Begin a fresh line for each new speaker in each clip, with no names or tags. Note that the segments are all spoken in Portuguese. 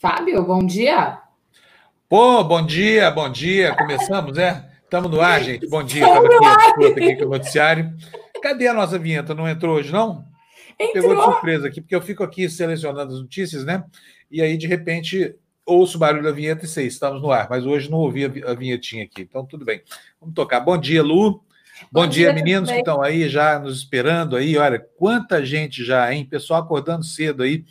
Fábio, bom dia.
Pô, bom dia, bom dia. Começamos, é? Estamos no ar, gente. Bom dia. Estava aqui, aqui com o noticiário. Cadê a nossa vinheta? Não entrou hoje, não? Entrou. Pegou de surpresa aqui, porque eu fico aqui selecionando as notícias, né? E aí, de repente, ouço o barulho da vinheta e sei, estamos no ar. Mas hoje não ouvi a vinhetinha aqui. Então, tudo bem. Vamos tocar. Bom dia, Lu. Bom, bom dia, dia, meninos que estão aí já nos esperando aí. Olha, quanta gente já, hein? Pessoal acordando cedo aí.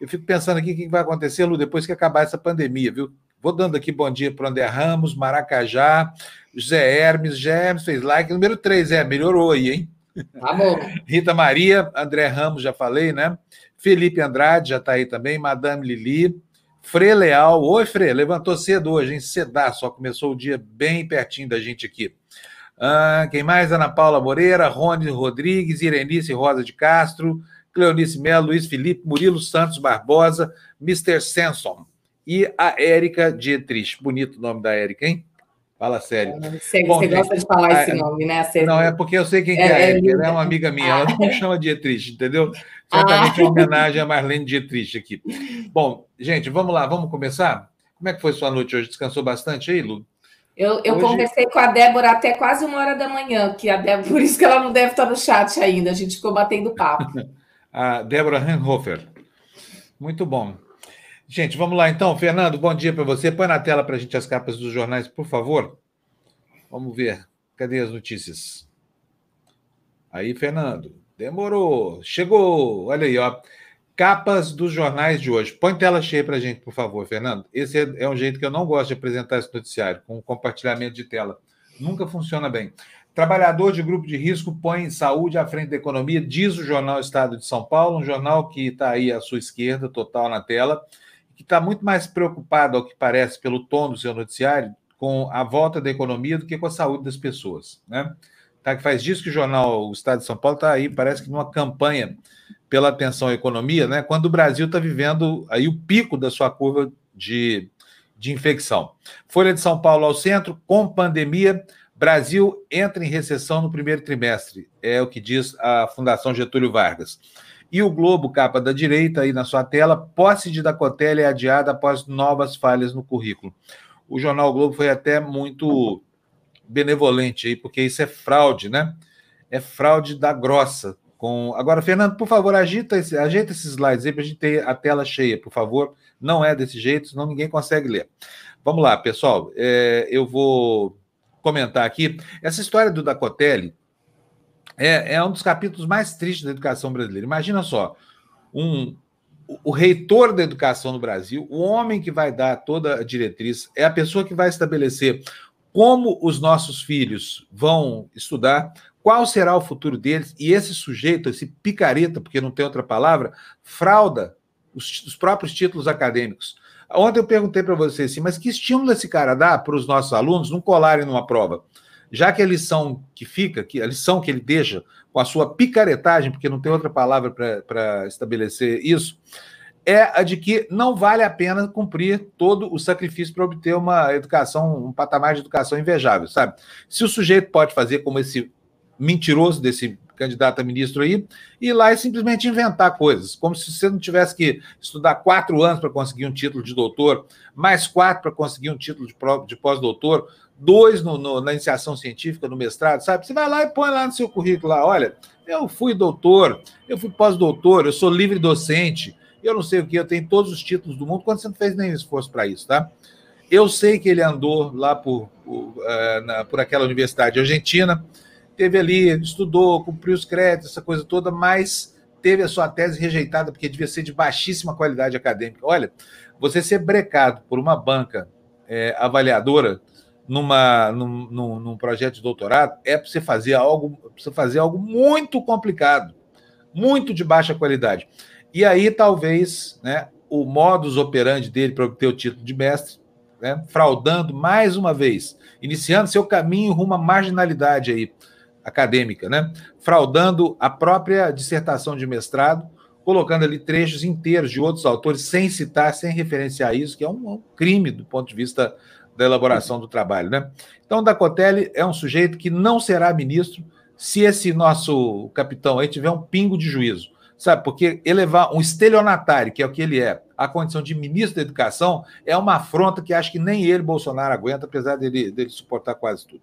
Eu fico pensando aqui o que vai acontecer, Lu, depois que acabar essa pandemia, viu? Vou dando aqui bom dia para o André Ramos, Maracajá, José Hermes, José Hermes fez like, número 3, é, melhorou aí, hein?
Tá bom.
Rita Maria, André Ramos, já falei, né? Felipe Andrade já está aí também, Madame Lili, Frei Leal. Oi, Frei, levantou cedo hoje, hein? Cedar, só começou o dia bem pertinho da gente aqui. Ah, quem mais? Ana Paula Moreira, Rony Rodrigues, Irenice Rosa de Castro, Cleonice Melo, Luiz Felipe, Murilo Santos Barbosa, Mr. Sanson e a Érica Dietrich. Bonito o nome da Érica, hein? Fala sério.
Você, Bom, você gosta de falar a, esse nome, né? Você...
Não, é porque eu sei quem é, é a Érica, ela é uma amiga minha, ela não me chama Dietrich, entendeu? Certamente ah. é uma homenagem a Marlene Dietrich aqui. Bom, gente, vamos lá, vamos começar? Como é que foi sua noite hoje? Descansou bastante aí, Lu?
Eu, eu Hoje... conversei com a Débora até quase uma hora da manhã, que a Débora, por isso que ela não deve estar no chat ainda. A gente ficou batendo papo.
a Débora Hanhofer. Muito bom. Gente, vamos lá então. Fernando, bom dia para você. Põe na tela para a gente as capas dos jornais, por favor. Vamos ver. Cadê as notícias? Aí, Fernando. Demorou. Chegou. Olha aí, ó. Capas dos jornais de hoje. Põe tela cheia para a gente, por favor, Fernando. Esse é, é um jeito que eu não gosto de apresentar esse noticiário, com compartilhamento de tela. Nunca funciona bem. Trabalhador de grupo de risco põe saúde à frente da economia, diz o jornal Estado de São Paulo, um jornal que está aí à sua esquerda, total na tela, que está muito mais preocupado, ao que parece, pelo tom do seu noticiário, com a volta da economia do que com a saúde das pessoas. Né? Tá, que faz disso que o jornal o Estado de São Paulo está aí, parece que numa campanha pela atenção à economia, né? quando o Brasil está vivendo aí o pico da sua curva de, de infecção. Folha de São Paulo ao centro, com pandemia, Brasil entra em recessão no primeiro trimestre, é o que diz a Fundação Getúlio Vargas. E o Globo, capa da direita, aí na sua tela, posse de Dacotelli é adiada após novas falhas no currículo. O jornal Globo foi até muito benevolente aí, porque isso é fraude, né? É fraude da grossa. Com... Agora, Fernando, por favor, agita esse, ajeita esses slides aí para a gente ter a tela cheia, por favor. Não é desse jeito, senão ninguém consegue ler. Vamos lá, pessoal. É, eu vou comentar aqui. Essa história do Dacotelli é, é um dos capítulos mais tristes da educação brasileira. Imagina só, um, o reitor da educação no Brasil, o homem que vai dar toda a diretriz, é a pessoa que vai estabelecer como os nossos filhos vão estudar, qual será o futuro deles, e esse sujeito, esse picareta, porque não tem outra palavra, frauda os, os próprios títulos acadêmicos. Ontem eu perguntei para você assim, mas que estímulo esse cara dá para os nossos alunos não colarem numa prova? Já que a lição que fica, que a lição que ele deixa com a sua picaretagem, porque não tem outra palavra para estabelecer isso, é a de que não vale a pena cumprir todo o sacrifício para obter uma educação, um patamar de educação invejável, sabe? Se o sujeito pode fazer como esse mentiroso desse candidato a ministro aí, ir lá e simplesmente inventar coisas, como se você não tivesse que estudar quatro anos para conseguir um título de doutor, mais quatro para conseguir um título de, pós-doutor, dois no, no, na iniciação científica, no mestrado, sabe? Você vai lá e põe lá no seu currículo lá, olha, eu fui doutor, eu fui pós-doutor, eu sou livre docente, eu não sei o que, eu tenho todos os títulos do mundo, quando você não fez nenhum esforço para isso, tá? Eu sei que ele andou lá por, por, uh, na, por aquela universidade argentina, teve ali, estudou, cumpriu os créditos, essa coisa toda, mas teve a sua tese rejeitada porque devia ser de baixíssima qualidade acadêmica. Olha, você ser brecado por uma banca é, avaliadora numa, num, num, num, projeto de doutorado é para você fazer algo, você fazer algo muito complicado, muito de baixa qualidade. E aí, talvez, né, o modus operandi dele para obter o título de mestre, né, fraudando mais uma vez, iniciando seu caminho rumo à marginalidade aí, acadêmica, né? fraudando a própria dissertação de mestrado, colocando ali trechos inteiros de outros autores, sem citar, sem referenciar isso, que é um, crime do ponto de vista da elaboração do trabalho. Né? Então, Dacotelli é um sujeito que não será ministro se esse nosso capitão aí tiver um pingo de juízo. sabe? Porque elevar um estelionatário, que é o que ele é, à condição de ministro da Educação, é uma afronta que acho que nem ele, Bolsonaro, aguenta, apesar dele, dele suportar quase tudo.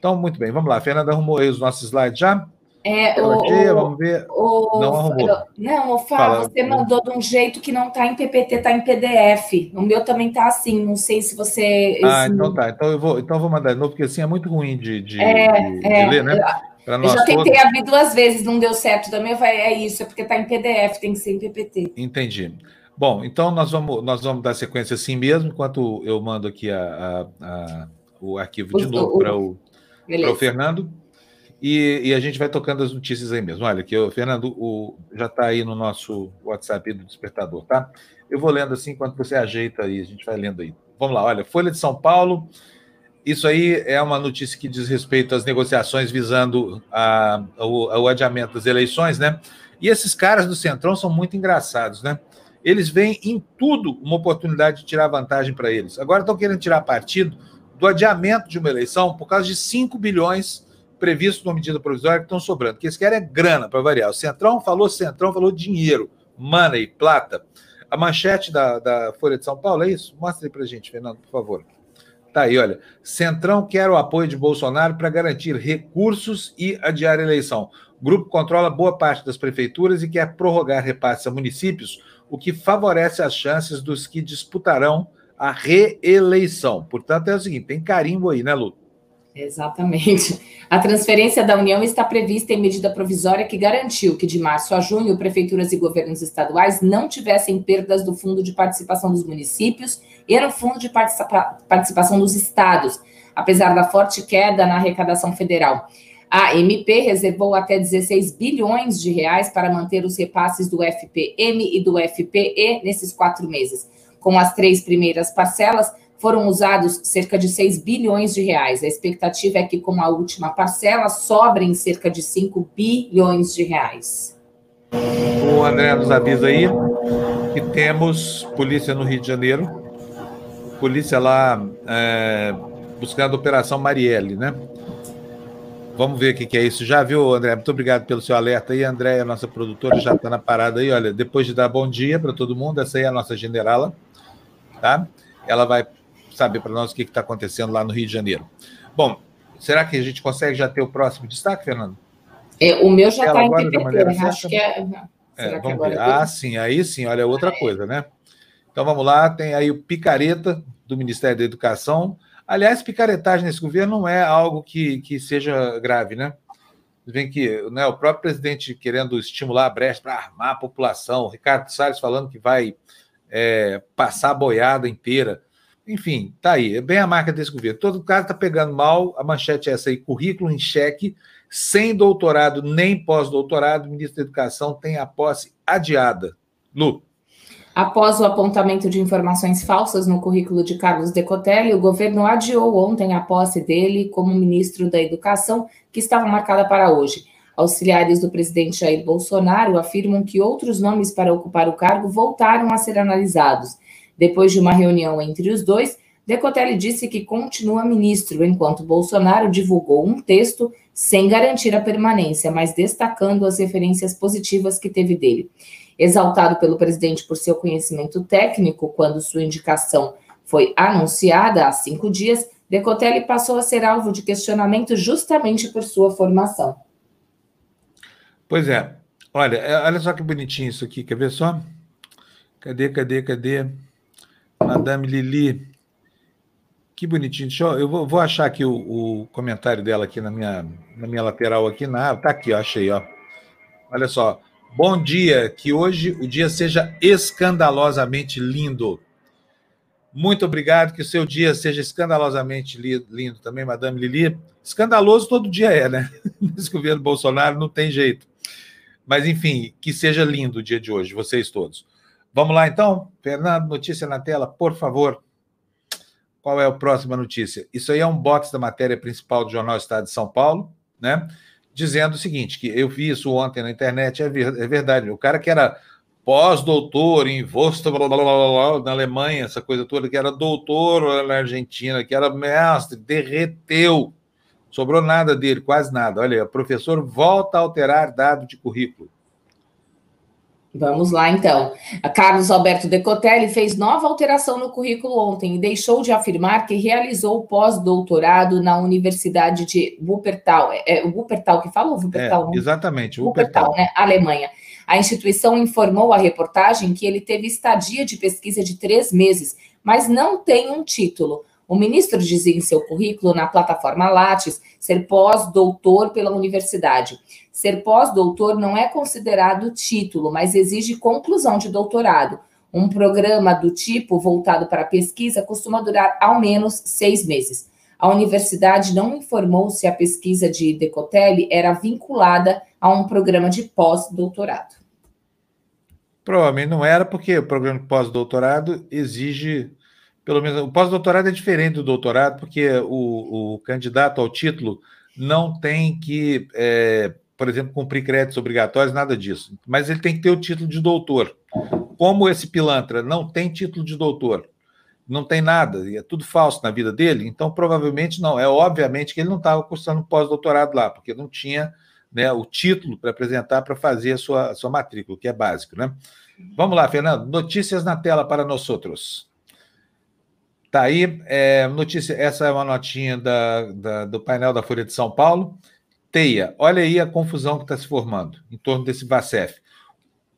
Então, muito bem, vamos lá. A Fernanda arrumou aí os nossos slides já?
É, o, dia, vamos ver. O, não arrumou. Não, Fá, você mandou de um jeito que não está em PPT, está em PDF. O meu também está assim, não sei se você.
Ah, então tá. Então eu vou, então eu vou mandar de novo, porque assim é muito ruim de, de, é, de, é, de ler, né?
eu já tentei todos. abrir duas vezes, não deu certo também. Vai, é isso, é porque está em PDF, tem que ser em PPT.
Entendi. Bom, então nós vamos, nós vamos dar sequência assim mesmo, enquanto eu mando aqui a, a, a o arquivo de novo para o, o Fernando. E, e, a gente vai tocando as notícias aí mesmo. Olha, que o Fernando o, já está aí no nosso WhatsApp do Despertador, tá? Eu vou lendo assim enquanto você ajeita aí, a gente vai lendo aí. Vamos lá, olha, Folha de São Paulo. Isso aí é uma notícia que diz respeito às negociações visando a, o, o adiamento das eleições, né? E esses caras do Centrão são muito engraçados, né? Eles veem em tudo uma oportunidade de tirar vantagem para eles. Agora estão querendo tirar partido do adiamento de uma eleição por causa de 5 bilhões previsto numa medida provisória que estão sobrando. O que eles querem é grana, para variar. O Centrão falou Centrão, falou dinheiro, money, plata. A manchete da, da Folha de São Paulo é isso? Mostra aí para gente, Fernando, por favor. Tá aí, olha. Centrão quer o apoio de Bolsonaro para garantir recursos e adiar a eleição. O grupo controla boa parte das prefeituras e quer prorrogar repasses a municípios, o que favorece as chances dos que disputarão a reeleição. Portanto, é o seguinte: tem carimbo aí, né, Lu?
Exatamente. A transferência da União está prevista em medida provisória que garantiu que de março a junho prefeituras e governos estaduais não tivessem perdas do fundo de participação dos municípios e no fundo de participa participação dos estados, apesar da forte queda na arrecadação federal. A MP reservou até 16 bilhões de reais para manter os repasses do FPM e do FPE nesses quatro meses. Com as três primeiras parcelas, foram usados cerca de 6 bilhões de reais. A expectativa é que, com a última parcela, sobrem cerca de 5 bilhões de reais.
O André nos avisa aí que temos polícia no Rio de Janeiro, polícia lá é, buscando a Operação Marielle, né? Vamos ver o que, que, é isso. Já viu, André? Muito obrigado pelo seu alerta aí. André, a nossa produtora, já está na parada aí. Olha, depois de dar bom dia para todo mundo, essa aí é a nossa generala, tá? Ela vai saber para nós o que está acontecendo lá no Rio de Janeiro. Bom, será que a gente consegue já ter o próximo destaque, Fernando?
É, o meu já está em PPT, né? acho que é...
é vamos ver. Ah, sim, aí sim, olha outra ah, coisa, né? Então vamos lá, tem aí o picareta do Ministério da Educação. Aliás, picaretagem nesse governo não é algo que, que seja grave, né? Vem que né, o próprio presidente querendo estimular a brecha para armar a população, Ricardo Salles falando que vai é, passar boiada inteira. Enfim, tá aí, é bem a marca desse governo. Todo cara está pegando mal, a manchete é essa aí: currículo em xeque, sem doutorado nem pós-doutorado, ministro da Educação tem a posse adiada. Lu.
Após o apontamento de informações falsas no currículo de Carlos Decotelli, o governo adiou ontem a posse dele como ministro da Educação, que estava marcada para hoje. Auxiliares do presidente Jair Bolsonaro afirmam que outros nomes para ocupar o cargo voltaram a ser analisados. Depois de uma reunião entre os dois, Decotelli disse que continua ministro, enquanto Bolsonaro divulgou um texto sem garantir a permanência, mas destacando as referências positivas que teve dele. Exaltado pelo presidente por seu conhecimento técnico quando sua indicação foi anunciada há cinco dias, Decotelli passou a ser alvo de questionamento justamente por sua formação.
Pois é. Olha, é, olha só que bonitinho isso aqui. Quer ver só? Cadê, cadê, cadê? Madame Lili. Que bonitinho. Eu, eu vou, vou, achar aqui o, o, comentário dela aqui na minha, na minha lateral aqui. Na, tá aqui, ó, achei, ó. Olha só. Bom dia, que hoje o dia seja escandalosamente lindo. Muito obrigado, que o seu dia seja escandalosamente lindo também, Madame Lili. Escandaloso todo dia é, né? Nesse governo Bolsonaro não tem jeito. Mas, enfim, que seja lindo o dia de hoje, vocês todos. Vamos lá, então? Fernando, notícia na tela, por favor. Qual é a próxima notícia? Isso aí é um box da matéria principal do Jornal Estado de São Paulo, né? Dizendo o seguinte: que eu vi isso ontem na internet, é, é verdade. O cara que era pós-doutor em Vosto, na Alemanha, essa coisa toda, que era doutor na Argentina, que era mestre, derreteu. Sobrou nada dele, quase nada. Olha aí, o professor volta a alterar dado de currículo.
Vamos lá, então. A Carlos Alberto Decotelli fez nova alteração no currículo ontem e deixou de afirmar que realizou pós-doutorado na Universidade de Wuppertal. É, é o Wuppertal que fala ou Wuppertal?
É, exatamente,
Wuppertal, Wuppertal, né? Alemanha. A instituição informou à reportagem que ele teve estadia de pesquisa de três meses, mas não tem um título. O ministro dizia em seu currículo na plataforma Lattes ser pós-doutor pela universidade. Ser pós-doutor não é considerado título, mas exige conclusão de doutorado. Um programa do tipo voltado para pesquisa costuma durar ao menos seis meses. A universidade não informou se a pesquisa de Decotelli era vinculada a um programa de pós-doutorado.
Provavelmente não era, porque o programa de pós-doutorado exige pelo menos o pós-doutorado é diferente do doutorado, porque o, o, candidato ao título não tem que, é, por exemplo, cumprir créditos obrigatórios, nada disso. Mas ele tem que ter o título de doutor. Como esse pilantra não tem título de doutor, não tem nada, e é tudo falso na vida dele, então provavelmente não. É obviamente que ele não estava cursando pós-doutorado lá, porque não tinha né, o título para apresentar para fazer a sua, a sua matrícula, que é básico, né? Vamos lá, Fernando. Notícias na tela para nós outros. Tá aí, é, notícia, essa é uma notinha da, da, do painel da Folha de São Paulo. Teia, olha aí a confusão que está se formando em torno desse VACEF.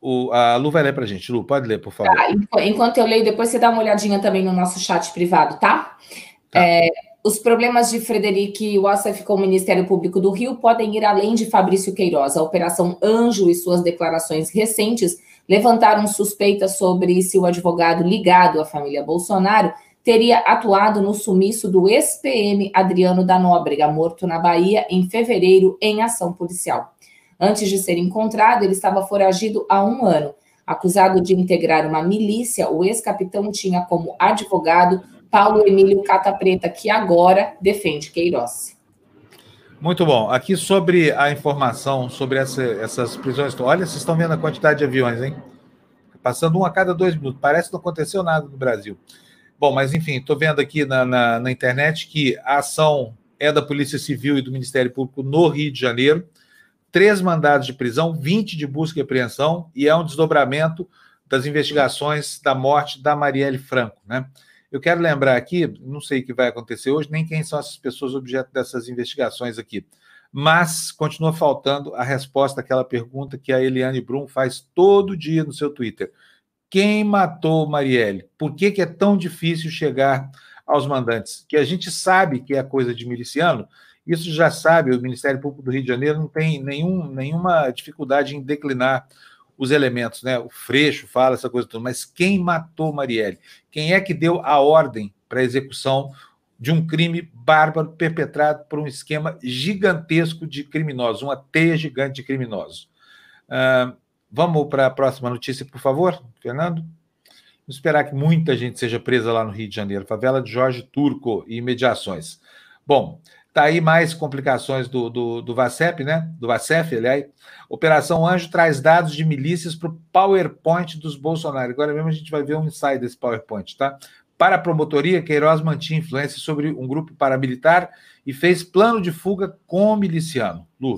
O, a Lu vai ler para a gente. Lu, pode ler, por favor.
Tá, enquanto eu leio, depois você dá uma olhadinha também no nosso chat privado, tá? tá. É, os problemas de Frederic Wassef com o Ministério Público do Rio podem ir além de Fabrício Queiroz. A Operação Anjo e suas declarações recentes levantaram suspeitas sobre se o advogado ligado à família Bolsonaro teria atuado no sumiço do ex-PM Adriano da Nóbrega, morto na Bahia em fevereiro em ação policial. Antes de ser encontrado, ele estava foragido há um ano. Acusado de integrar uma milícia, o ex-capitão tinha como advogado Paulo Emílio Cata Preta, que agora defende Queiroz.
Muito bom. Aqui sobre a informação sobre essa, essas prisões. Olha, vocês estão vendo a quantidade de aviões, hein? Passando um a cada dois minutos. Parece que não aconteceu nada no Brasil. Bom, mas enfim, estou vendo aqui na, na, na, internet que a ação é da Polícia Civil e do Ministério Público no Rio de Janeiro. Três mandados de prisão, 20 de busca e apreensão, e é um desdobramento das investigações da morte da Marielle Franco. Né? Eu quero lembrar aqui, não sei o que vai acontecer hoje, nem quem são essas pessoas objeto dessas investigações aqui, mas continua faltando a resposta àquela pergunta que a Eliane Brum faz todo dia no seu Twitter quem matou Marielle? Por que, que é tão difícil chegar aos mandantes? Que a gente sabe que é coisa de miliciano, isso já sabe, o Ministério Público do Rio de Janeiro não tem nenhum, nenhuma dificuldade em declinar os elementos, né? O Freixo fala essa coisa toda, mas quem matou Marielle? Quem é que deu a ordem para a execução de um crime bárbaro perpetrado por um esquema gigantesco de criminosos, uma teia gigante de criminosos? Uh, Vamos para a próxima notícia, por favor, Fernando? Vamos esperar que muita gente seja presa lá no Rio de Janeiro. Favela de Jorge Turco e imediações. Bom, tá aí mais complicações do, do, do VACEP, né? Do VACEF, aliás. Operação Anjo traz dados de milícias para o PowerPoint dos Bolsonaro. Agora mesmo a gente vai ver um insight desse PowerPoint, tá? Para a promotoria, Queiroz mantinha influência sobre um grupo paramilitar e fez plano de fuga com miliciano. Lu.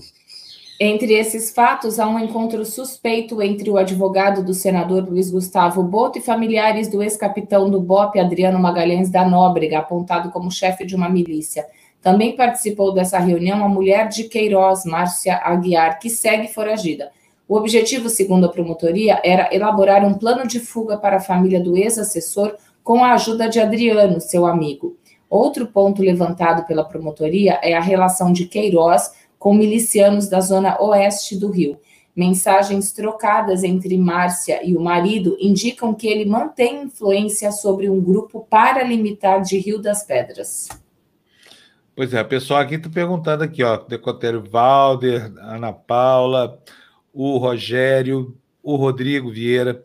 Entre esses fatos, há um encontro suspeito entre o advogado do senador Luiz Gustavo Boto e familiares do ex-capitão do BOP, Adriano Magalhães da Nóbrega, apontado como chefe de uma milícia. Também participou dessa reunião a mulher de Queiroz, Márcia Aguiar, que segue foragida. O objetivo, segundo a promotoria, era elaborar um plano de fuga para a família do ex-assessor com a ajuda de Adriano, seu amigo. Outro ponto levantado pela promotoria é a relação de Queiroz com milicianos da zona oeste do Rio. Mensagens trocadas entre Márcia e o marido indicam que ele mantém influência sobre um grupo paramilitar de Rio das Pedras.
Pois é, o pessoal aqui está perguntando aqui, ó, Decotério Valder, Ana Paula, o Rogério, o Rodrigo Vieira,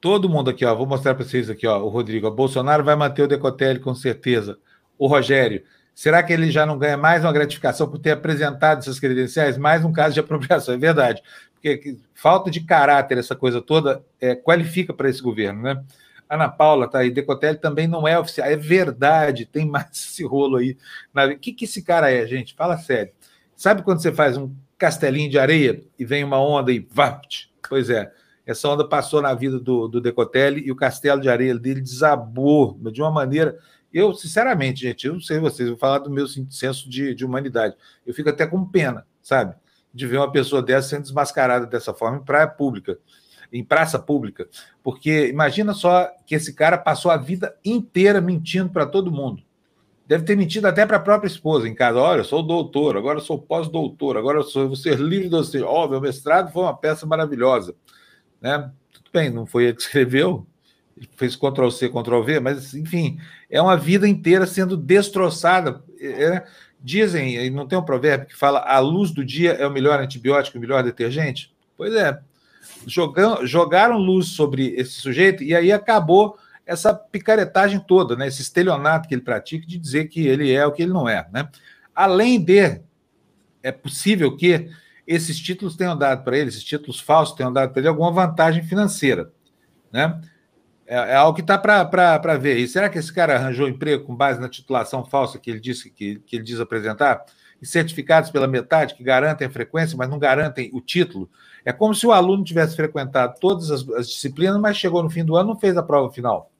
todo mundo aqui, ó, vou mostrar para vocês aqui, ó, o Rodrigo, ó, Bolsonaro vai manter o Decotelli com certeza. O Rogério, Será que ele já não ganha mais uma gratificação por ter apresentado essas credenciais? Mais um caso de apropriação, é verdade. Porque falta de caráter, essa coisa toda, é, qualifica para esse governo, né? Ana Paula tá aí, Decotelli também não é oficial. É verdade, tem mais esse rolo aí. O que, que esse cara é, gente? Fala sério. Sabe quando você faz um castelinho de areia e vem uma onda e vapt? Pois é, essa onda passou na vida do, do Decotelli e o castelo de areia dele desabou de uma maneira. Eu, sinceramente, gente, eu não sei vocês, vou falar do meu senso de, de humanidade. Eu fico até com pena, sabe? De ver uma pessoa dessa sendo desmascarada dessa forma em praia pública, em praça pública. Porque imagina só que esse cara passou a vida inteira mentindo para todo mundo. Deve ter mentido até para a própria esposa em casa. Olha, eu sou doutor, agora eu sou pós-doutor, agora eu sou, ser livre docente. Ó, oh, meu mestrado foi uma peça maravilhosa. Né? Tudo bem, não foi ele que escreveu, fez Ctrl-C, Ctrl-V, mas, enfim, é uma vida inteira sendo destroçada. É, é dizem, não tem um provérbio que fala a luz do dia é o melhor antibiótico, o melhor detergente? Pois é. Jogam, jogaram luz sobre esse sujeito e aí acabou essa picaretagem toda, né? esse estelionato que ele pratica de dizer que ele é o que ele não é. Né? Além de, é possível que esses títulos tenham dado para ele, esses títulos falsos tenham dado para ele alguma vantagem financeira. Né? É, é algo que está para ver. E será que esse cara arranjou emprego com base na titulação falsa que ele disse que, que ele diz apresentar? E certificados pela metade que garantem a frequência, mas não garantem o título? É como se o aluno tivesse frequentado todas as, as disciplinas, mas chegou no fim do ano e não fez a prova final.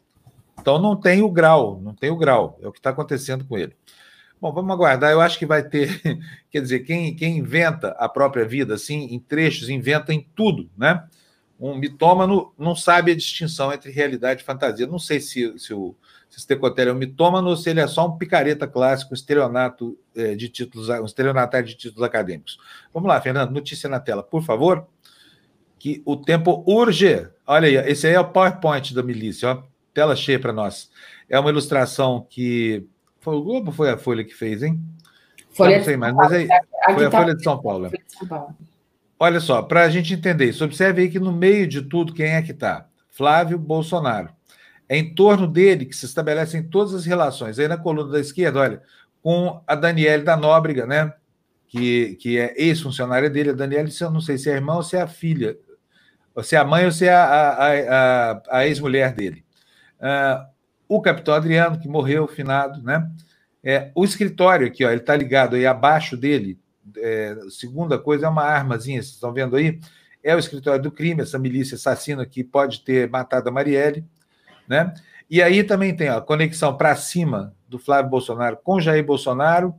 Então não tem o grau, não tem o grau. É o que está acontecendo com ele. Bom, vamos aguardar. Eu acho que vai ter, quer dizer, quem, quem inventa a própria vida, assim, em trechos, inventa em tudo, né? Um mitômano não sabe a distinção entre realidade e fantasia. Não sei se, se o se é um mitômano ou se ele é só um picareta clássico, um estelionato é, de títulos, um estelionatário de títulos acadêmicos. Vamos lá, Fernando, notícia na tela, por favor. Que o tempo urge. Olha aí, esse aí é o PowerPoint da milícia, ó. Tela cheia para nós. É uma ilustração que foi o Globo foi a Folha que fez, hein? Folha não sei mais, mas aí, foi a tá Folha de São Paulo. Olha só, para a gente entender isso, observe aí que no meio de tudo, quem é que está? Flávio Bolsonaro. É em torno dele que se estabelecem todas as relações. Aí na coluna da esquerda, olha, com a Daniele da Nóbrega, né? Que, que é ex-funcionária dele. A Daniele, eu não sei se é a irmã ou se é a filha, ou se é a mãe ou se é a, a, a, a ex-mulher dele. Uh, o capitão Adriano, que morreu, finado, né? É, o escritório aqui, ó, ele está ligado aí abaixo dele. É, segunda coisa é uma armazinha, vocês estão vendo aí? É o escritório do crime, essa milícia assassina que pode ter matado a Marielle, né? E aí também tem a conexão para cima do Flávio Bolsonaro com Jair Bolsonaro,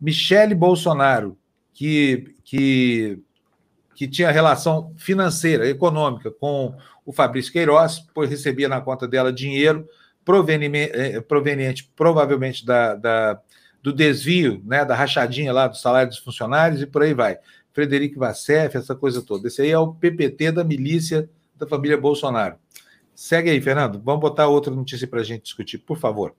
Michele Bolsonaro, que, que, que tinha relação financeira, econômica com o Fabrício Queiroz, pois recebia na conta dela dinheiro proveniente, eh, proveniente provavelmente da, da, do desvio, né, da rachadinha lá do salário dos funcionários e por aí vai. Frederico Vassef, essa coisa toda. Esse aí é o PPT da milícia da família Bolsonaro. Segue aí, Fernando. Vamos botar outra notícia para a gente discutir, por favor.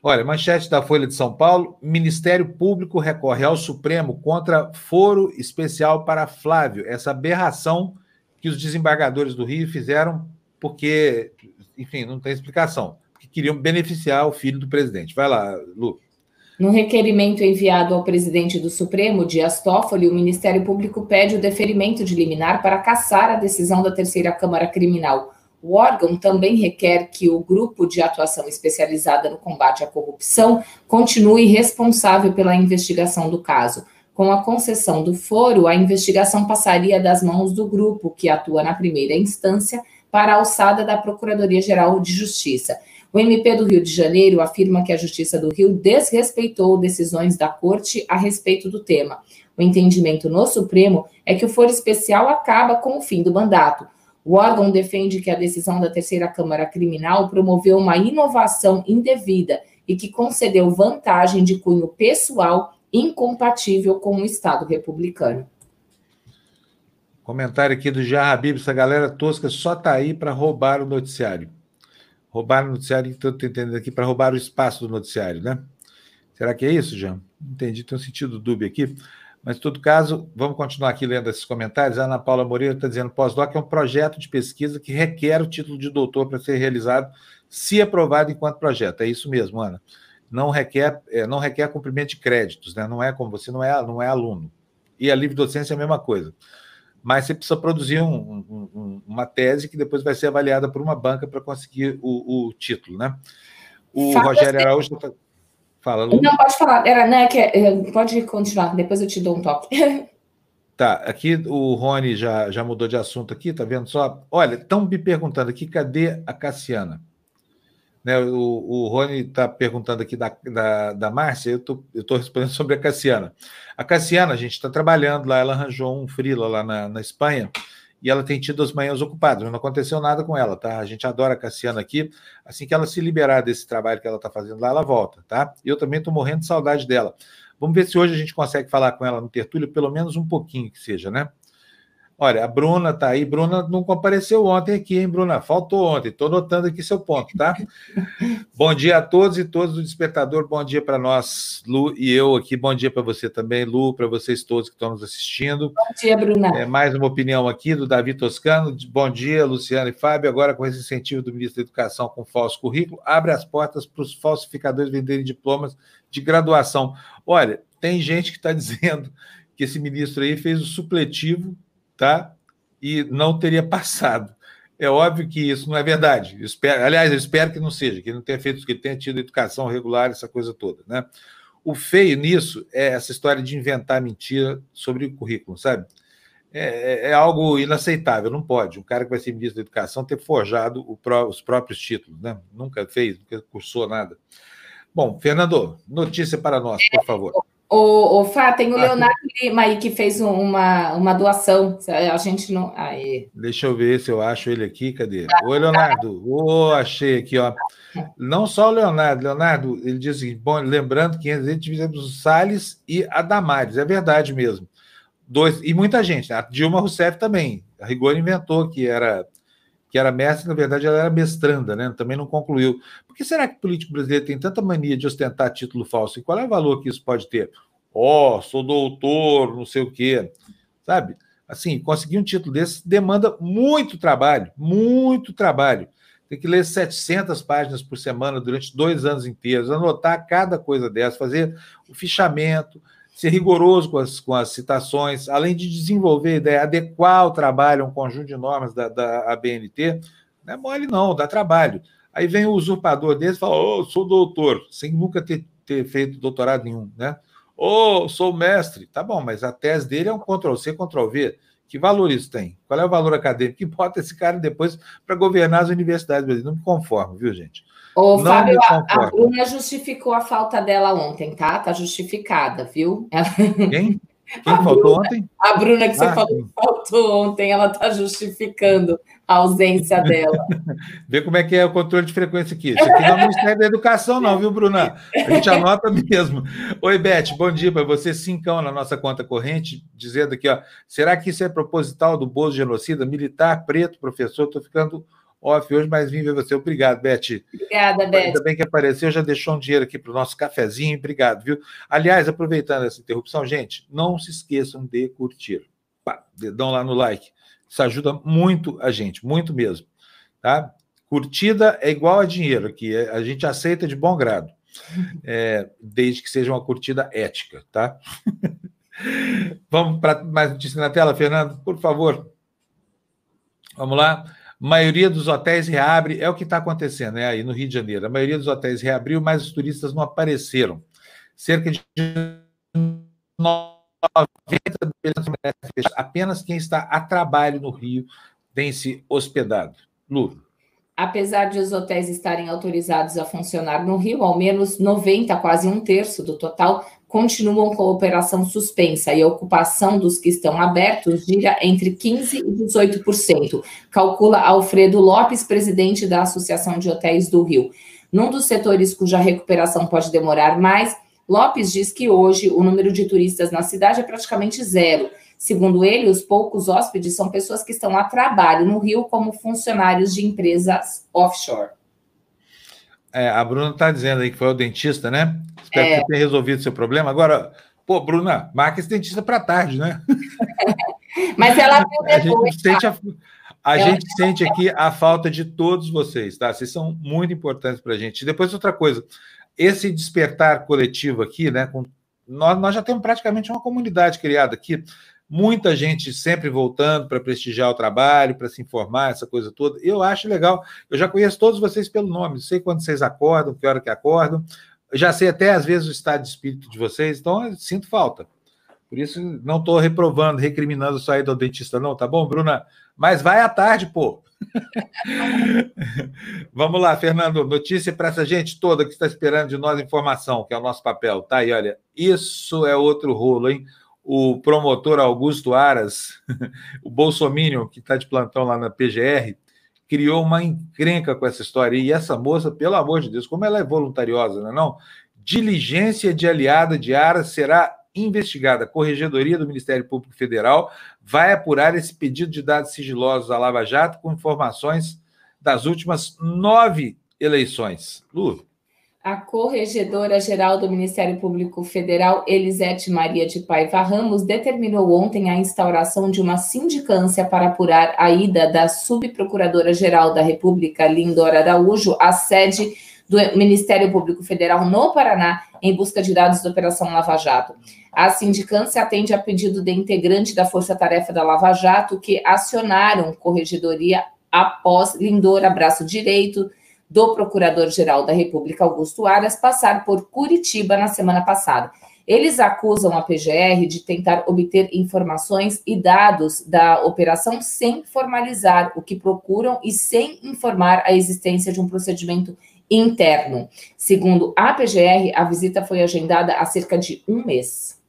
Olha, manchete da Folha de São Paulo: Ministério Público recorre ao Supremo contra foro especial para Flávio. Essa aberração que os desembargadores do Rio fizeram porque enfim, não tem explicação. Que queriam beneficiar o filho do presidente. Vai lá, Lu.
No requerimento enviado ao presidente do Supremo, Dias Toffoli, o Ministério Público pede o deferimento de liminar para caçar a decisão da terceira Câmara Criminal. O órgão também requer que o grupo de atuação especializada no combate à corrupção continue responsável pela investigação do caso. Com a concessão do foro, a investigação passaria das mãos do grupo que atua na primeira instância para a alçada da Procuradoria-Geral de Justiça. O MP do Rio de Janeiro afirma que a Justiça do Rio desrespeitou decisões da Corte a respeito do tema. O entendimento no Supremo é que o foro especial acaba com o fim do mandato. O órgão defende que a decisão da terceira Câmara Criminal promoveu uma inovação indevida e que concedeu vantagem de cunho pessoal incompatível com o Estado republicano.
Comentário aqui do Jarra Habib, essa galera tosca só está aí para roubar o noticiário. Roubar o noticiário, então estou entendendo aqui, para roubar o espaço do noticiário, né? Será que é isso, Jean? Entendi, tem um sentido dúbio aqui. Mas, em todo caso, vamos continuar aqui lendo esses comentários. A Ana Paula Moreira está dizendo: pós-doc é um projeto de pesquisa que requer o título de doutor para ser realizado, se aprovado enquanto projeto. É isso mesmo, Ana. Não requer, é, não requer cumprimento de créditos, né? Não é como você não é, não é aluno. E a livre docência é a mesma coisa mas você precisa produzir um, um, uma tese que depois vai ser avaliada por uma banca para conseguir o, o, título, né? O Fala Rogério assim. Araújo tá... fala.
Lu. Não pode falar, era né que é, pode continuar. Depois eu te dou um toque.
Tá, aqui o Rony já, já mudou de assunto aqui, tá vendo só? Olha, estão me perguntando aqui, cadê a Cassiana? Né, o, o Rony está perguntando aqui da, da, da Márcia, eu tô, estou respondendo sobre a Cassiana. A Cassiana, a gente está trabalhando lá, ela arranjou um frila lá na, na Espanha, e ela tem tido as manhãs ocupadas, não aconteceu nada com ela, tá? A gente adora a Cassiana aqui. Assim que ela se liberar desse trabalho que ela está fazendo lá, ela volta, tá? Eu também estou morrendo de saudade dela. Vamos ver se hoje a gente consegue falar com ela no Tertúlio, pelo menos um pouquinho que seja, né? Olha, a Bruna está aí. Bruna não compareceu ontem aqui, hein, Bruna? Faltou ontem. Estou notando aqui seu ponto, tá? bom dia a todos e todos do Despertador. Bom dia para nós, Lu e eu aqui. Bom dia para você também, Lu, para vocês todos que estão nos assistindo.
Bom dia, Bruna.
É, mais uma opinião aqui do Davi Toscano. Bom dia, Luciano e Fábio. Agora, com esse incentivo do ministro da Educação com falso currículo, abre as portas para os falsificadores venderem diplomas de graduação. Olha, tem gente que está dizendo que esse ministro aí fez o supletivo tá? E não teria passado. É óbvio que isso não é verdade. Eu espero, aliás, eu espero que não seja, que não tenha feito, que tenha tido educação regular, essa coisa toda, né? O feio nisso é essa história de inventar mentira sobre o currículo, sabe? É, é, é algo inaceitável, não pode. Um cara que vai ser ministro da Educação ter forjado pró, os próprios títulos, né? Nunca fez, nunca cursou nada. Bom, Fernando, notícia para nós, por favor.
O, o Fá, tem o ah, Leonardo Lima aí que fez uma, uma doação. A gente não. Aí.
Deixa eu ver se eu acho ele aqui. Cadê? Ah, Oi, Leonardo. Oh, achei aqui, ó. Não só o Leonardo. Leonardo, ele diz assim: bom, lembrando que a gente fizemos o Salles e a Damares. É verdade mesmo. Dois, e muita gente. A Dilma Rousseff também. A Rigor inventou que era que era mestre, na verdade ela era mestranda, né? Também não concluiu. Por que será que o político brasileiro tem tanta mania de ostentar título falso? E qual é o valor que isso pode ter? Ó, oh, sou doutor, não sei o quê. Sabe? Assim, conseguir um título desse demanda muito trabalho, muito trabalho. Tem que ler 700 páginas por semana durante dois anos inteiros, anotar cada coisa dessa, fazer o fichamento, ser rigoroso com as, com as citações, além de desenvolver ideia, adequar o trabalho a um conjunto de normas da, da ABNT, não é mole não, dá trabalho. Aí vem o usurpador desse e fala, oh, sou doutor, sem nunca ter, ter feito doutorado nenhum, né? Ou oh, sou mestre, tá bom, mas a tese dele é um Ctrl-C, Ctrl-V. Que valor isso tem? Qual é o valor acadêmico? Que importa esse cara depois para governar as universidades brasileiras? Não me conformo, viu, gente?
Ô, não Fábio, a, a Bruna justificou a falta dela ontem, tá? Tá justificada, viu?
Quem? Quem faltou Bruna, ontem?
A Bruna que você ah, falou que faltou ontem, ela está justificando a ausência dela.
Vê como é que é o controle de frequência aqui. Isso aqui não é Ministério da Educação, não, viu, Bruna? A gente anota mesmo. Oi, Beth, bom dia para você. Cincão na nossa conta corrente, dizendo aqui, ó. Será que isso é proposital do Bozo genocida? Militar, preto, professor, estou ficando off hoje, mas vim ver você. Obrigado, Beth.
Obrigada, Beth.
Ainda bem que apareceu, já deixou um dinheiro aqui para o nosso cafezinho. Obrigado, viu? Aliás, aproveitando essa interrupção, gente, não se esqueçam de curtir. Pá, dedão lá no like. Isso ajuda muito a gente, muito mesmo. Tá? Curtida é igual a dinheiro aqui, é, a gente aceita de bom grado, é, desde que seja uma curtida ética, tá? Vamos para mais notícias na tela, Fernando, por favor. Vamos lá maioria dos hotéis reabre, é o que está acontecendo né, aí no Rio de Janeiro. A maioria dos hotéis reabriu, mas os turistas não apareceram. Cerca de 90 apenas quem está a trabalho no Rio tem se hospedado. Lu.
Apesar de os hotéis estarem autorizados a funcionar no Rio, ao menos 90, quase um terço do total, continuam com a operação suspensa e a ocupação dos que estão abertos gira entre 15% e 18%, calcula Alfredo Lopes, presidente da Associação de Hotéis do Rio. Num dos setores cuja recuperação pode demorar mais, Lopes diz que hoje o número de turistas na cidade é praticamente zero. Segundo ele, os poucos hóspedes são pessoas que estão a trabalho no Rio como funcionários de empresas offshore.
É, a Bruna está dizendo aí que foi o dentista, né? Espero é. que tenha resolvido o seu problema. Agora, pô, Bruna, marca esse dentista para tarde, né?
Mas ela viu depois.
A gente, sente, a, a gente sente aqui a falta de todos vocês, tá? Vocês são muito importantes para a gente. E depois, outra coisa, esse despertar coletivo aqui, né? Com, nós, nós já temos praticamente uma comunidade criada aqui muita gente sempre voltando para prestigiar o trabalho, para se informar, essa coisa toda. Eu acho legal. Eu já conheço todos vocês pelo nome, sei quando vocês acordam, que hora que acordam. Já sei até, às vezes, o estado de espírito de vocês, então eu sinto falta. Por isso, não estou reprovando, recriminando sair do dentista, não, tá bom, Bruna? Mas vai à tarde, pô. Vamos lá, Fernando. Notícia para essa gente toda que está esperando de nós informação, que é o nosso papel. Tá aí, olha. Isso é outro rolo, hein? O promotor Augusto Aras, o Bolsominion, que está de plantão lá na PGR, criou uma encrenca com essa história. E essa moça, pelo amor de Deus, como ela é voluntariosa, não é? Não? Diligência de aliada de Aras será investigada. A Corregedoria do Ministério Público Federal vai apurar esse pedido de dados sigilosos à Lava Jato com informações das últimas nove eleições. Lu.
A Corregedora-Geral do Ministério Público Federal, Elisete Maria de Paiva Ramos, determinou ontem a instauração de uma sindicância para apurar a ida da Subprocuradora-Geral da República, Lindora Araújo, à sede do Ministério Público Federal no Paraná, em busca de dados da Operação Lava Jato. A sindicância atende a pedido de integrante da Força Tarefa da Lava Jato que acionaram corregedoria após Lindora Braço Direito, do Procurador-Geral da República, Augusto Aras, passar por Curitiba na semana passada. Eles acusam a PGR de tentar obter informações e dados da operação sem formalizar o que procuram e sem informar a existência de um procedimento interno. Segundo a PGR, a visita foi agendada há cerca de um mês.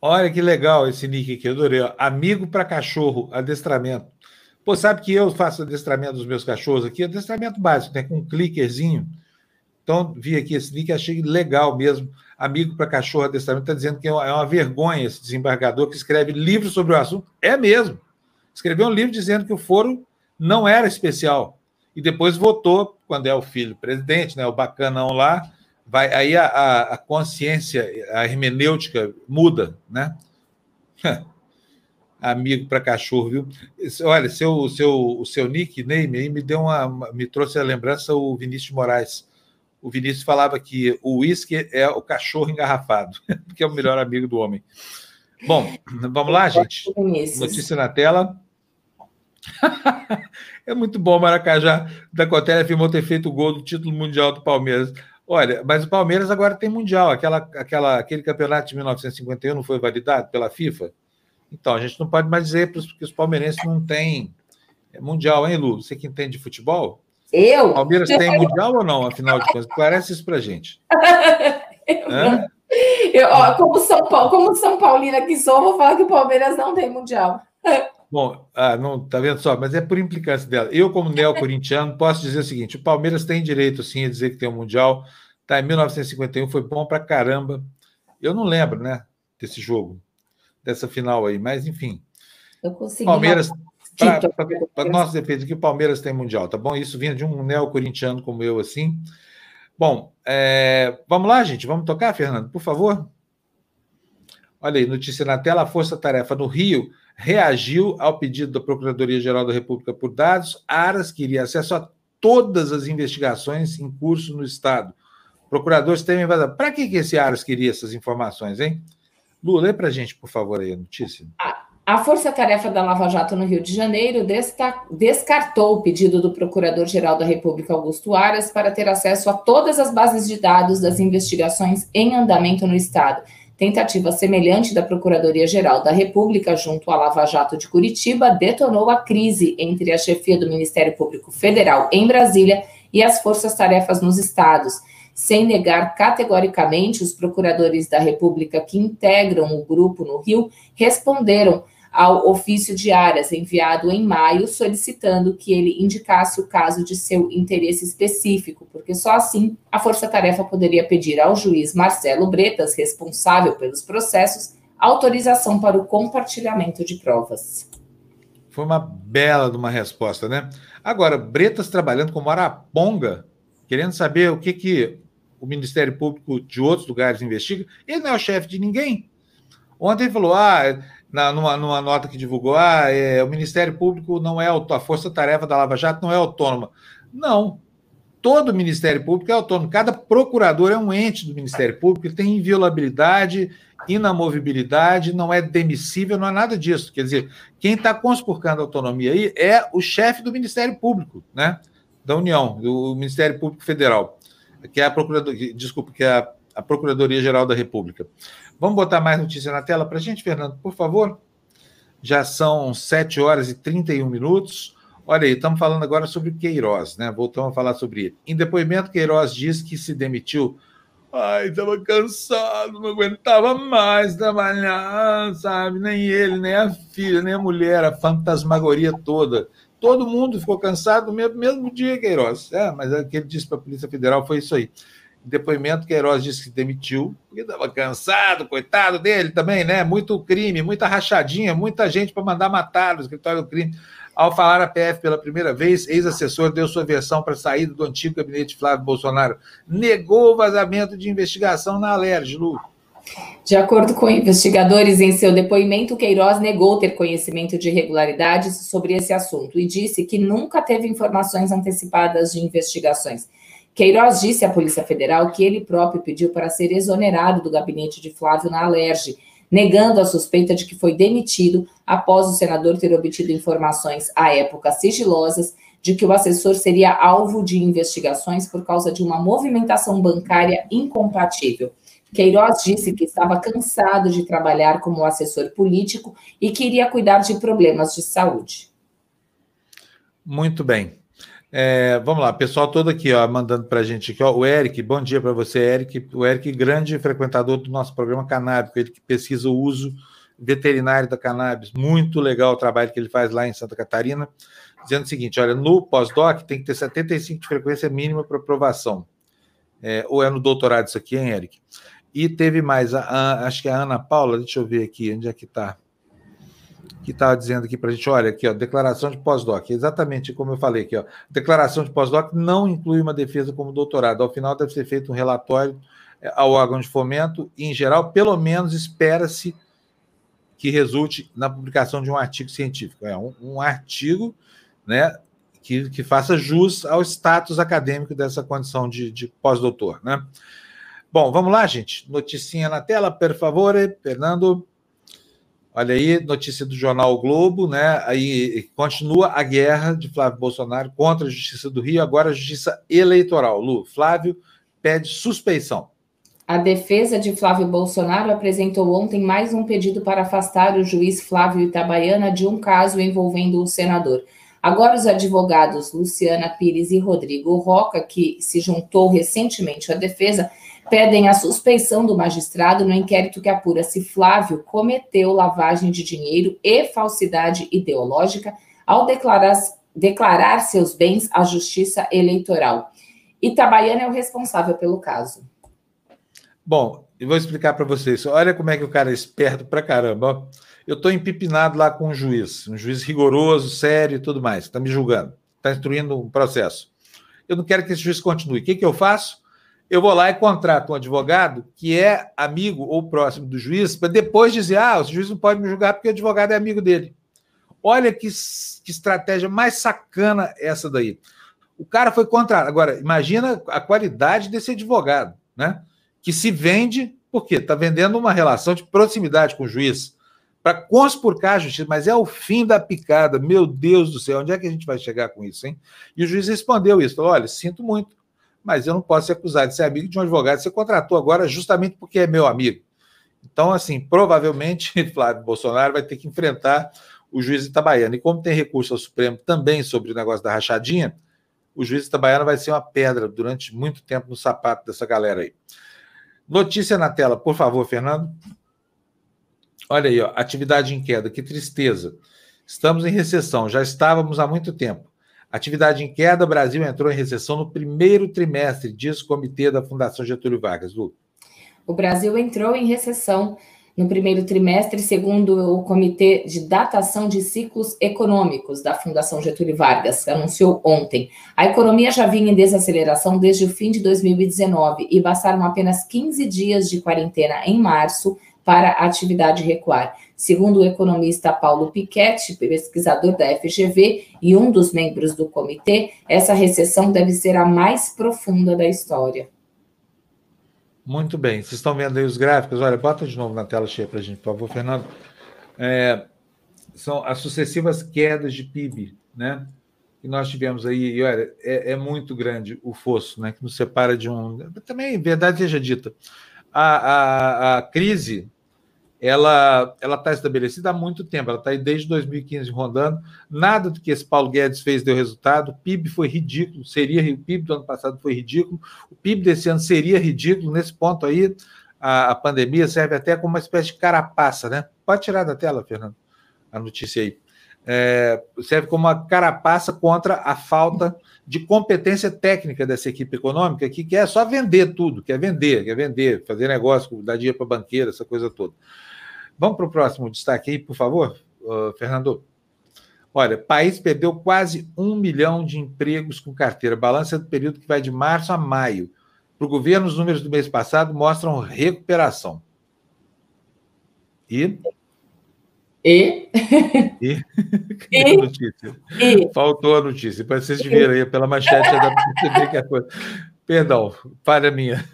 Olha que legal esse nick aqui, eu adorei. Amigo para cachorro, adestramento. Pô, sabe que eu faço adestramento dos meus cachorros aqui, adestramento básico, né? Com um clickerzinho. Então, vi aqui esse link, achei legal mesmo. Amigo para cachorro adestramento está dizendo que é uma vergonha esse desembargador que escreve livro sobre o assunto. É mesmo. Escreveu um livro dizendo que o foro não era especial. E depois votou, quando é o filho presidente, né? O bacanão lá, vai aí a, a, a consciência, a hermenêutica muda, né? amigo para cachorro, viu? Olha, seu, seu, o seu nickname aí me deu uma, me trouxe a lembrança o Vinícius Moraes. O Vinícius falava que o uísque é o cachorro engarrafado, que é o melhor amigo do homem. Bom, vamos lá, gente. Notícia na tela. é muito bom, Maracajá. Da Cotélia afirmou ter feito o gol do título mundial do Palmeiras. Olha, mas o Palmeiras agora tem mundial. Aquela, aquela, aquele campeonato de 1951 não foi validado pela FIFA? Então, a gente não pode mais dizer que os palmeirenses não têm mundial, hein, Lu? Você que entende de futebol?
Eu?
O Palmeiras tem mundial ou não, afinal de contas? Parece isso pra gente.
eu, eu, ó, como, São Paulo, como São Paulina que sou, vou falar que o Palmeiras não tem mundial.
Bom, ah, não, tá vendo só? Mas é por implicância dela. Eu, como neo-corintiano, posso dizer o seguinte: o Palmeiras tem direito, sim, a dizer que tem um Mundial. Tá, em 1951 foi bom pra caramba. Eu não lembro, né, desse jogo dessa final aí, mas enfim.
Eu consegui.
Palmeiras, para nosso defeito aqui, o Palmeiras tem Mundial, tá bom? Isso vinha de um neo-corintiano como eu, assim. Bom, é, vamos lá, gente, vamos tocar, Fernando, por favor. Olha aí, notícia na tela: a Força Tarefa no Rio reagiu ao pedido da Procuradoria-Geral da República por dados. Aras queria acesso a todas as investigações em curso no Estado. Procuradores temem vazar. Para que, que esse Aras queria essas informações, hein? Lu, lê para a gente, por favor, aí a notícia.
A Força-Tarefa da Lava Jato no Rio de Janeiro descartou o pedido do Procurador-Geral da República, Augusto Aras, para ter acesso a todas as bases de dados das investigações em andamento no Estado. Tentativa semelhante da Procuradoria-Geral da República junto à Lava Jato de Curitiba detonou a crise entre a chefia do Ministério Público Federal em Brasília e as forças-tarefas nos estados sem negar categoricamente, os procuradores da República que integram o grupo no Rio responderam ao ofício de áreas enviado em maio, solicitando que ele indicasse o caso de seu interesse específico, porque só assim a Força-Tarefa poderia pedir ao juiz Marcelo Bretas, responsável pelos processos, autorização para o compartilhamento de provas.
Foi uma bela de uma resposta, né? Agora, Bretas trabalhando como araponga, querendo saber o que, que o Ministério Público de outros lugares investiga, ele não é o chefe de ninguém. Ontem ele falou, ah, na, numa, numa nota que divulgou, ah, é, o Ministério Público não é a força-tarefa da Lava Jato não é autônoma. Não. Todo Ministério Público é autônomo. Cada procurador é um ente do Ministério Público, ele tem inviolabilidade, inamovibilidade, não é demissível, não é nada disso. Quer dizer, quem está conspurcando a autonomia aí é o chefe do Ministério Público, né? Da União, do Ministério Público Federal que é a Procuradoria, desculpa, que é a a Procuradoria-Geral da República. Vamos botar mais notícia na tela para a gente, Fernando, por favor? Já são 7 horas e 31 minutos. Olha aí, estamos falando agora sobre Queiroz, né? Voltamos a falar sobre ele. Em depoimento, Queiroz diz que se demitiu. Ai, estava cansado, não aguentava mais trabalhar, sabe? Nem ele, nem a filha, nem a mulher, a fantasmagoria toda. Todo mundo ficou cansado no mesmo, mesmo dia, Queiroz. É, mas o que ele disse para a Polícia Federal foi isso aí. Depoimento, Queiroz disse que demitiu, porque estava cansado, coitado dele também, né? Muito crime, muita rachadinha, muita gente para mandar matar no escritório do crime. Ao falar à PF pela primeira vez, ex-assessor deu sua versão para a saída do antigo gabinete Flávio Bolsonaro. Negou o vazamento de investigação na Alerj, Lu.
De acordo com investigadores, em seu depoimento, Queiroz negou ter conhecimento de irregularidades sobre esse assunto e disse que nunca teve informações antecipadas de investigações. Queiroz disse à Polícia Federal que ele próprio pediu para ser exonerado do gabinete de Flávio na Alerj negando a suspeita de que foi demitido após o senador ter obtido informações à época sigilosas de que o assessor seria alvo de investigações por causa de uma movimentação bancária incompatível. Queiroz disse que estava cansado de trabalhar como assessor político e queria cuidar de problemas de saúde.
Muito bem. É, vamos lá, pessoal todo aqui, ó, mandando para a gente aqui, ó, o Eric, bom dia para você, Eric. O Eric, grande frequentador do nosso programa canábico, ele que pesquisa o uso veterinário da cannabis. Muito legal o trabalho que ele faz lá em Santa Catarina. Dizendo o seguinte: olha, no pós-doc tem que ter 75 de frequência mínima para aprovação. É, ou é no doutorado isso aqui, hein, Eric? E teve mais, a, a, acho que a Ana Paula, deixa eu ver aqui, onde é que está? que estava dizendo aqui para a gente, olha, aqui, ó, declaração de pós-doc, exatamente como eu falei aqui, ó, declaração de pós-doc não inclui uma defesa como doutorado, ao final deve ser feito um relatório é, ao órgão de fomento, e, em geral, pelo menos espera-se que resulte na publicação de um artigo científico, é um, um artigo, né, que, que, faça jus ao status acadêmico dessa condição de, de pós-doutor, né. Bom, vamos lá, gente, noticinha na tela, por favor, Fernando. Olha aí, notícia do jornal o Globo, né? Aí continua a guerra de Flávio Bolsonaro contra a Justiça do Rio, agora a Justiça Eleitoral. Lu, Flávio pede suspeição.
A defesa de Flávio Bolsonaro apresentou ontem mais um pedido para afastar o juiz Flávio Itabaiana de um caso envolvendo o senador. Agora, os advogados Luciana Pires e Rodrigo Roca, que se juntou recentemente à defesa, pedem a suspeição do magistrado no inquérito que apura se Flávio cometeu lavagem de dinheiro e falsidade ideológica ao declarar, declarar seus bens à Justiça Eleitoral. Itabaiana é o responsável pelo caso.
Bom, eu vou explicar para vocês. Olha como é que o cara é esperto pra caramba. Eu estou empipinado lá com um juiz, um juiz rigoroso, sério e tudo mais. Está me julgando, está instruindo um processo. Eu não quero que esse juiz continue. O que, que eu faço? Eu vou lá e contrato um advogado que é amigo ou próximo do juiz, para depois dizer: ah, o juiz não pode me julgar porque o advogado é amigo dele. Olha que, que estratégia mais sacana essa daí. O cara foi contratado. Agora, imagina a qualidade desse advogado, né? Que se vende, por quê? Está vendendo uma relação de proximidade com o juiz para conspurcar a justiça, mas é o fim da picada. Meu Deus do céu, onde é que a gente vai chegar com isso, hein? E o juiz respondeu isso: olha, sinto muito mas eu não posso ser acusado de ser amigo de um advogado que você contratou agora justamente porque é meu amigo. Então, assim, provavelmente Flávio Bolsonaro vai ter que enfrentar o juiz Itabaiana. E como tem recurso ao Supremo também sobre o negócio da rachadinha, o juiz Itabaiana vai ser uma pedra durante muito tempo no sapato dessa galera aí. Notícia na tela, por favor, Fernando. Olha aí, ó, atividade em queda, que tristeza. Estamos em recessão, já estávamos há muito tempo. Atividade em queda, Brasil entrou em recessão no primeiro trimestre, diz o comitê da Fundação Getúlio Vargas. Lu.
O Brasil entrou em recessão no primeiro trimestre, segundo o Comitê de Datação de Ciclos Econômicos da Fundação Getúlio Vargas, anunciou ontem. A economia já vinha em desaceleração desde o fim de 2019 e bastaram apenas 15 dias de quarentena em março para a atividade recuar. Segundo o economista Paulo Piquet, pesquisador da FGV e um dos membros do comitê, essa recessão deve ser a mais profunda da história.
Muito bem. Vocês estão vendo aí os gráficos? Olha, bota de novo na tela cheia para a gente, por favor, Fernando. É, são as sucessivas quedas de PIB, né? Que nós tivemos aí, e olha, é, é muito grande o fosso, né? Que nos separa de um. Também, verdade seja dita, a, a, a crise ela ela está estabelecida há muito tempo, ela está aí desde 2015 rondando. Nada do que esse Paulo Guedes fez deu resultado. O PIB foi ridículo, seria o PIB do ano passado foi ridículo, o PIB desse ano seria ridículo. Nesse ponto aí, a, a pandemia serve até como uma espécie de carapaça, né? Pode tirar da tela, Fernando, a notícia aí. É, serve como uma carapaça contra a falta de competência técnica dessa equipe econômica que quer só vender tudo, quer vender, quer vender, fazer negócio, dar dinheiro para banqueira, essa coisa toda. Vamos para o próximo destaque aí, por favor, Fernando. Olha, país perdeu quase um milhão de empregos com carteira. Balança do período que vai de março a maio. Para o governo, os números do mês passado mostram recuperação.
E? E?
E? e? notícia? E? Faltou a notícia. Para vocês viram aí pela manchete, já dá para perceber que a coisa. Perdão, para minha.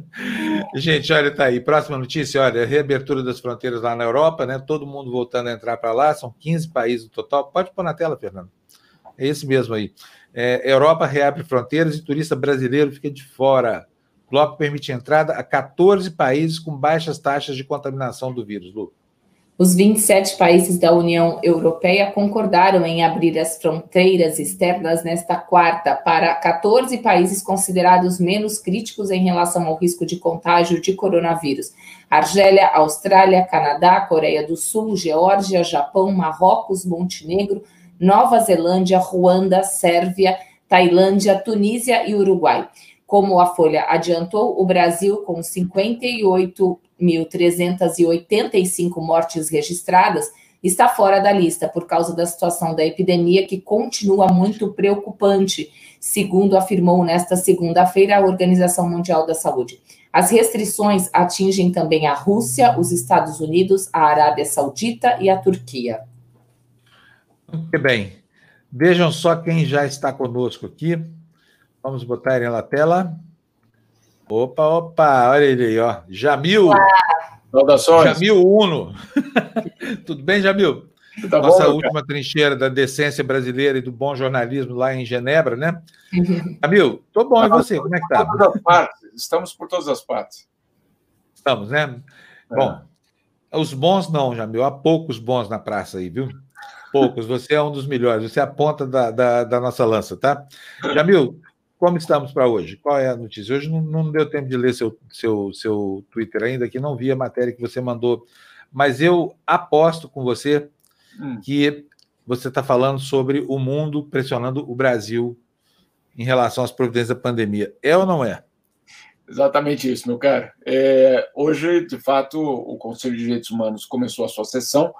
Gente, olha, tá aí. Próxima notícia, olha, reabertura das fronteiras lá na Europa, né? Todo mundo voltando a entrar para lá, são 15 países no total. Pode pôr na tela, Fernando. É esse mesmo aí. É, Europa reabre fronteiras e turista brasileiro fica de fora. O bloco permite entrada a 14 países com baixas taxas de contaminação do vírus, Lu.
Os 27 países da União Europeia concordaram em abrir as fronteiras externas nesta quarta para 14 países considerados menos críticos em relação ao risco de contágio de coronavírus: Argélia, Austrália, Canadá, Coreia do Sul, Geórgia, Japão, Marrocos, Montenegro, Nova Zelândia, Ruanda, Sérvia, Tailândia, Tunísia e Uruguai. Como a Folha adiantou, o Brasil, com 58 1.385 mortes registradas, está fora da lista por causa da situação da epidemia que continua muito preocupante, segundo afirmou nesta segunda-feira a Organização Mundial da Saúde. As restrições atingem também a Rússia, os Estados Unidos, a Arábia Saudita e a Turquia.
Muito bem. Vejam só quem já está conosco aqui. Vamos botar ele na tela. Opa, opa, olha ele aí, ó. Jamil. Saudações. Jamil Uno. Tudo bem, Jamil? Tá Nossa bom, última cara. trincheira da decência brasileira e do bom jornalismo lá em Genebra, né? Uhum. Jamil, tô bom, e você? Como é que tá?
Todas as partes. Estamos por todas as partes.
Estamos, né? É. Bom, os bons não, Jamil. Há poucos bons na praça aí, viu? Poucos. Você é um dos melhores. Você é a ponta da, da, da nossa lança, tá? Jamil, como estamos para hoje? Qual é a notícia? Hoje não, não, deu tempo de ler seu, seu, seu Twitter ainda, que não vi a matéria que você mandou, mas eu aposto com você hum. que você está falando sobre o mundo pressionando o Brasil em relação às providências da pandemia. É ou não é?
Exatamente isso, meu caro. É, hoje, de fato, o Conselho de Direitos Humanos começou a sua sessão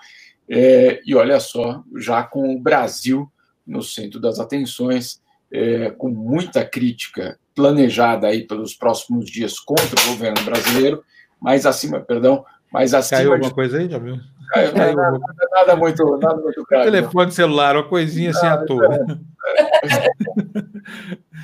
é, e olha só, já com o Brasil no centro das atenções é, com muita crítica planejada aí pelos próximos dias contra o governo brasileiro, mas acima, perdão, mas acima
Caiu alguma de... coisa aí, já viu?
Caiu, Caiu nada, nada, nada, muito, nada muito
caro. Telefone celular, uma coisinha assim à toa.
É.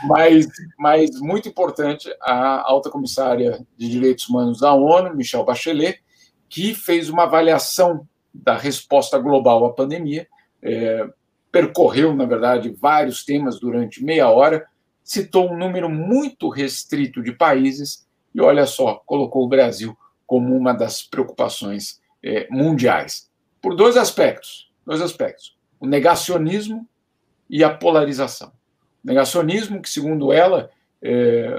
mas, mas muito importante, a alta comissária de direitos humanos da ONU, Michelle Bachelet, que fez uma avaliação da resposta global à pandemia, é, percorreu, na verdade, vários temas durante meia hora, citou um número muito restrito de países e, olha só, colocou o Brasil como uma das preocupações é, mundiais. Por dois aspectos. Dois aspectos. O negacionismo e a polarização. Negacionismo que, segundo ela,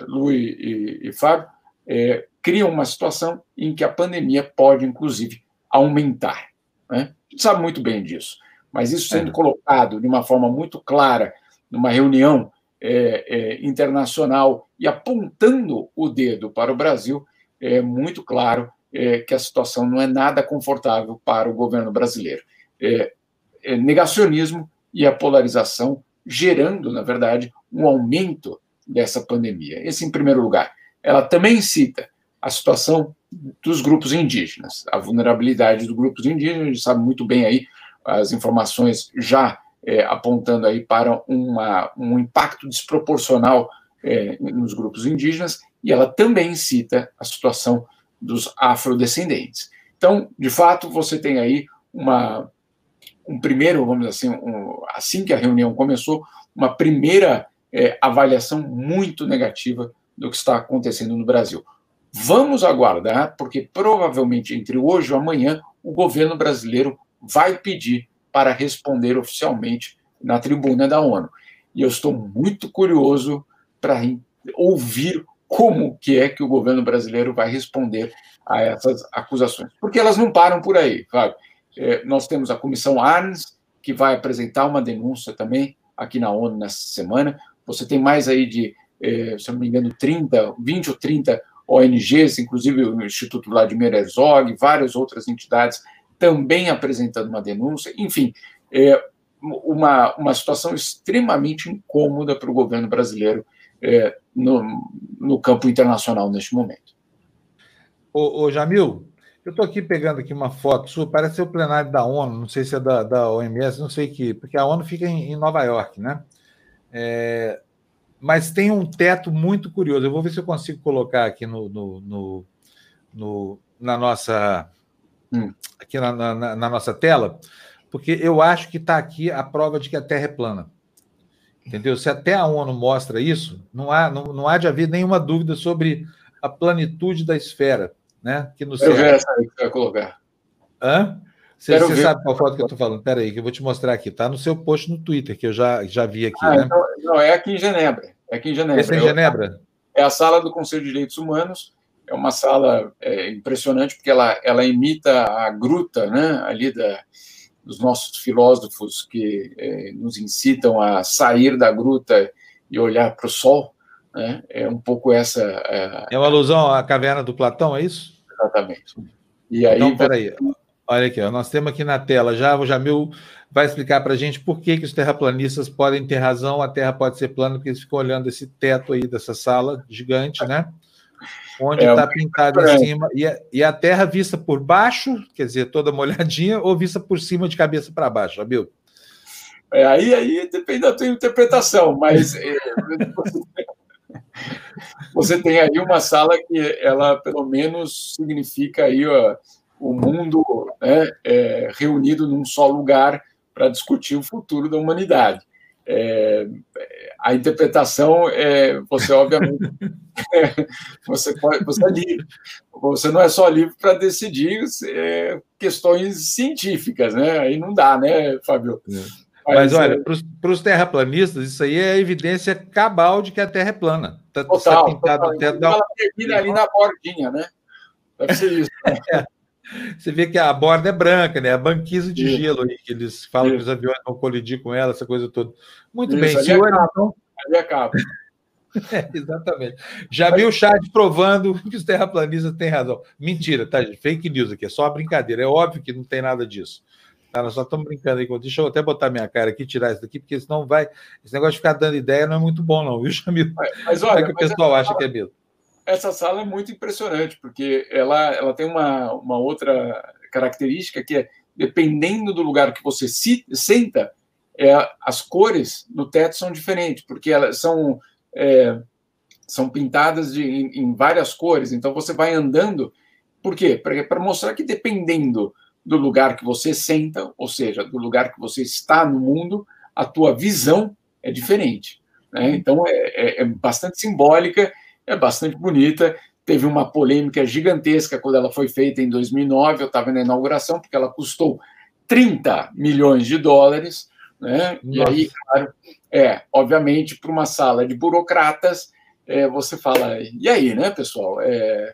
Lu e, e, Fábio, é, cria uma situação em que a pandemia pode, inclusive, aumentar. Né? A gente sabe muito bem disso. Mas isso sendo é. colocado de uma forma muito clara numa reunião é, é, internacional e apontando o dedo para o Brasil, é muito claro é, que a situação não é nada confortável para o governo brasileiro. É, é, negacionismo e a polarização gerando, na verdade, um aumento dessa pandemia. Esse, em primeiro lugar. Ela também cita a situação dos grupos indígenas, a vulnerabilidade dos grupos indígenas, a gente sabe muito bem aí as informações já é, apontando aí para uma, um impacto desproporcional é, nos grupos indígenas, e ela também cita a situação dos afrodescendentes. Então, de fato, você tem aí uma, um primeiro, vamos assim, um, assim que a reunião começou, uma primeira é, avaliação muito negativa do que está acontecendo no Brasil. Vamos aguardar, porque provavelmente entre hoje ou amanhã o governo brasileiro vai pedir para responder oficialmente na tribuna da ONU. E eu estou muito curioso para ouvir como que é que o governo brasileiro vai responder a essas acusações. Porque elas não param por aí, Fábio. É, nós temos a comissão Arns, que vai apresentar uma denúncia também aqui na ONU nessa semana. Você tem mais aí de, é, se não me engano, 30, 20 ou 30 ONGs, inclusive o Instituto Vladimir Herzog, várias outras entidades também apresentando uma denúncia. Enfim, é uma, uma situação extremamente incômoda para o governo brasileiro é, no, no campo internacional neste momento.
Ô, ô Jamil, eu estou aqui pegando aqui uma foto sua, parece ser o plenário da ONU, não sei se é da, da OMS, não sei que, porque a ONU fica em, em Nova York, né? É, mas tem um teto muito curioso. Eu vou ver se eu consigo colocar aqui no, no, no, no na nossa hum. aqui na, na, na, nossa tela, porque eu acho que está aqui a prova de que a Terra é plana. Entendeu? Se até a ONU mostra isso, não há, não, não há de haver nenhuma dúvida sobre a planitude da esfera né?
Que no eu ver essa aí que você vai colocar.
Hã? Você, você sabe qual foto que eu estou falando? Espera aí, que eu vou te mostrar aqui. Está no seu post no Twitter, que eu já, já vi aqui. Ah,
né? então, não, é aqui em Genebra. É aqui em Genebra.
Esse é em Genebra?
É a sala do Conselho de Direitos Humanos. É uma sala é, impressionante, porque ela, ela imita a gruta né, ali da, dos nossos filósofos que é, nos incitam a sair da gruta e olhar para o sol. Né? É um pouco essa.
É, é uma alusão à caverna do Platão, é isso?
Exatamente.
E aí, então, peraí. Olha aqui, ó, nós temos aqui na tela já, o Jamil vai explicar para a gente por que, que os terraplanistas podem ter razão, a Terra pode ser plana, porque eles ficam olhando esse teto aí dessa sala gigante, né? Onde está é, tá pintado em cima, e a, e a Terra vista por baixo, quer dizer, toda molhadinha, ou vista por cima de cabeça para baixo, Jamil?
É, aí, aí depende da tua interpretação, mas é, você tem aí uma sala que ela pelo menos significa aí ó, o mundo né, é, reunido num só lugar para discutir o futuro da humanidade. É, a interpretação é você obviamente você pode você é livre você não é só livre para decidir é, questões científicas né aí não dá né Fábio
é. mas, mas olha para os terraplanistas isso aí é evidência cabal de que a Terra é plana
Tá, total, tá pintado total. até. Ela termina ali na bordinha, né? Deve ser isso. Né?
é. Você vê que a borda é branca, né? A banquisa de isso. gelo aí, que eles falam isso. que os aviões vão colidir com ela, essa coisa toda. Muito isso, bem, ali senhor. Acaba.
Ali acaba.
É, exatamente. Já vi o chat provando que os terraplanistas têm razão. Mentira, tá, gente? Fake news aqui, é só uma brincadeira. É óbvio que não tem nada disso. Tá, nós só estamos brincando aí. Deixa eu até botar minha cara aqui, tirar isso daqui, porque senão vai. Esse negócio de ficar dando ideia não é muito bom, não, viu, Jamil? Mas olha, é que o pessoal acha que é mesmo.
Essa sala é muito impressionante, porque ela, ela tem uma, uma outra característica que é, dependendo do lugar que você se, senta, é, as cores no teto são diferentes, porque elas são, é, são pintadas de, em, em várias cores. Então você vai andando. Por quê? Para mostrar que dependendo do lugar que você senta, ou seja, do lugar que você está no mundo, a tua visão é diferente. Né? Então, é, é, é bastante simbólica, é bastante bonita. Teve uma polêmica gigantesca quando ela foi feita em 2009, eu estava na inauguração, porque ela custou 30 milhões de dólares. Né? E aí, claro, é, obviamente, para uma sala de burocratas, é, você fala, e aí, né, pessoal? É,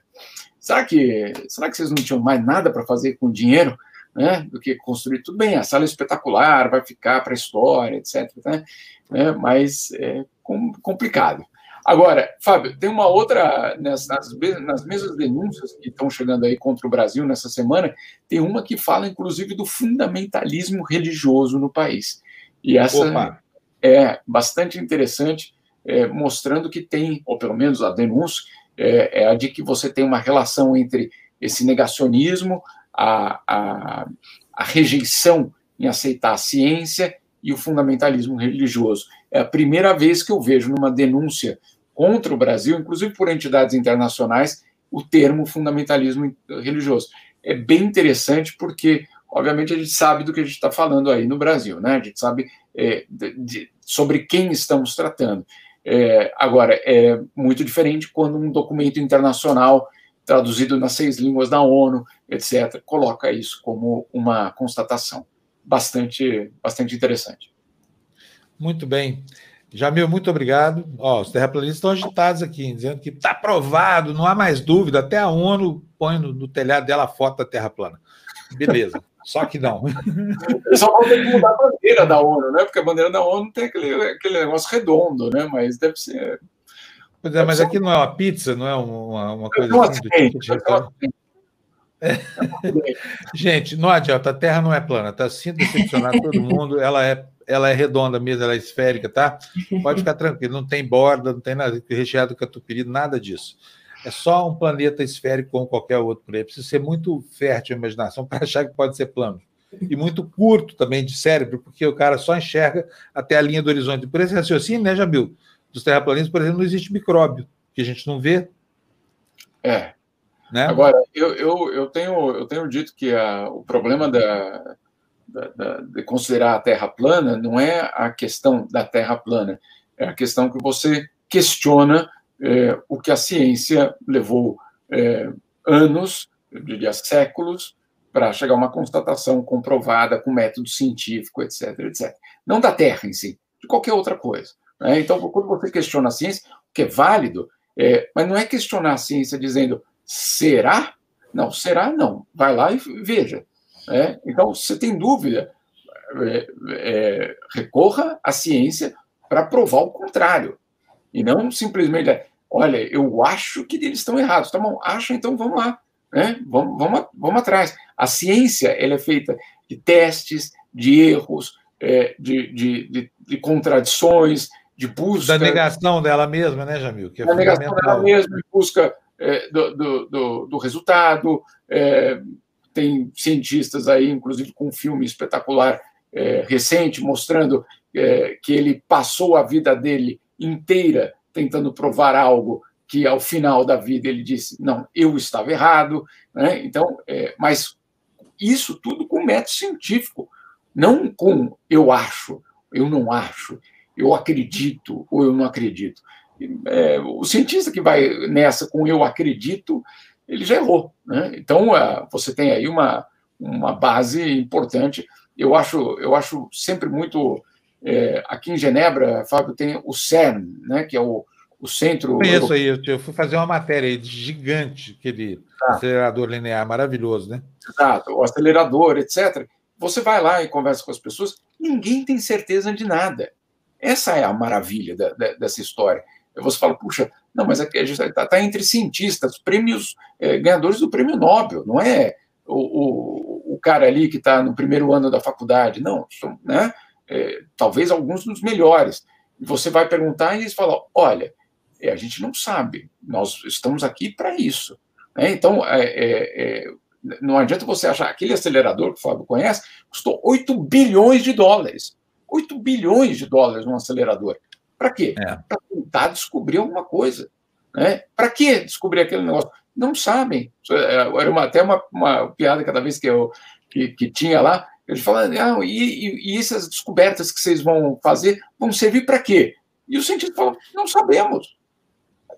Será que, será que vocês não tinham mais nada para fazer com dinheiro né, do que construir? Tudo bem, a sala é espetacular, vai ficar para a história, etc. Né? né mas é complicado. Agora, Fábio, tem uma outra, nas, nas mesmas denúncias que estão chegando aí contra o Brasil nessa semana, tem uma que fala, inclusive, do fundamentalismo religioso no país. E essa Opa. é bastante interessante, é, mostrando que tem, ou pelo menos a denúncia, é, é a de que você tem uma relação entre esse negacionismo, a, a, a rejeição em aceitar a ciência e o fundamentalismo religioso. É a primeira vez que eu vejo numa denúncia contra o Brasil, inclusive por entidades internacionais, o termo fundamentalismo religioso. É bem interessante porque, obviamente, a gente sabe do que a gente está falando aí no Brasil, né? A gente sabe é, de, de, sobre quem estamos tratando. É, agora, é muito diferente quando um documento internacional traduzido nas seis línguas da ONU, etc. Coloca isso como uma constatação bastante, bastante interessante.
Muito bem. Jamil, muito obrigado. Ó, os terraplanistas estão agitados aqui, dizendo que está aprovado, não há mais dúvida. Até a ONU põe no, no telhado dela a foto da Terra plana. Beleza, só que não.
Só vão ter que mudar a bandeira da ONU, né? Porque a bandeira da ONU tem aquele, aquele negócio redondo, né? Mas deve ser.
Pois é, mas aqui não é uma pizza, não é uma, uma coisa não assim do tipo de é. Gente, não adianta, a Terra não é plana, tá? Sinto decepcionar todo mundo, ela é ela é redonda mesmo, ela é esférica, tá? Pode ficar tranquilo, não tem borda, não tem nada recheado catupiry, nada disso. É só um planeta esférico como qualquer outro por aí. Precisa ser muito fértil a imaginação para achar que pode ser plano. E muito curto também de cérebro, porque o cara só enxerga até a linha do horizonte. Por esse raciocínio, né, Jamil? Dos terraplanistas, por exemplo, não existe micróbio, que a gente não vê.
É. Né? Agora, eu, eu, eu, tenho, eu tenho dito que a, o problema da, da, de considerar a Terra plana não é a questão da Terra plana, é a questão que você questiona é, o que a ciência levou é, anos, eu diria séculos, para chegar a uma constatação comprovada com método científico, etc, etc. Não da Terra em si, de qualquer outra coisa. Né? Então, quando você questiona a ciência, o que é válido, é, mas não é questionar a ciência dizendo será? Não, será não. Vai lá e veja. Né? Então, se tem dúvida, é, é, recorra à ciência para provar o contrário. E não simplesmente, olha, eu acho que eles estão errados. Tá bom, acha, então vamos lá. Né? Vamos, vamos, vamos atrás. A ciência ela é feita de testes, de erros, é, de, de, de, de, contradições, de busca.
Da negação dela mesma, né, Jamil?
Que é da negação dela mesma, de busca é, do, do, do, do, resultado. É, tem cientistas aí, inclusive com um filme espetacular é, recente, mostrando é, que ele passou a vida dele inteira tentando provar algo que ao final da vida ele disse não eu estava errado né? então é, mas isso tudo com método científico não com eu acho eu não acho eu acredito ou eu não acredito é, o cientista que vai nessa com eu acredito ele já errou. Né? Então, uh, você tem aí uma, uma base importante. Eu acho, eu acho sempre muito. É, aqui em Genebra, Fábio, tem o CERN, né, que é o, o centro.
Conheço aí, eu fui fazer uma matéria aí gigante, aquele ah. acelerador linear maravilhoso, né?
Exato, o acelerador, etc. Você vai lá e conversa com as pessoas, ninguém tem certeza de nada. Essa é a maravilha da, da, dessa história. Você fala, puxa, não, mas gente está tá entre cientistas, prêmios, é, ganhadores do prêmio Nobel, não é o, o, o cara ali que está no primeiro ano da faculdade, não, são, né, é, talvez alguns dos melhores. Você vai perguntar e eles falam: olha, é, a gente não sabe, nós estamos aqui para isso. Né? Então, é, é, é, não adianta você achar aquele acelerador que o Fábio conhece, custou 8 bilhões de dólares. 8 bilhões de dólares num acelerador. Para quê? É. Para tentar descobrir alguma coisa. Né? Para que descobrir aquele negócio? Não sabem. É, era uma, até uma, uma piada cada vez que eu que, que tinha lá. Ele fala, ah, e, e, essas descobertas que vocês vão fazer vão servir para quê? E o cientista fala, não sabemos.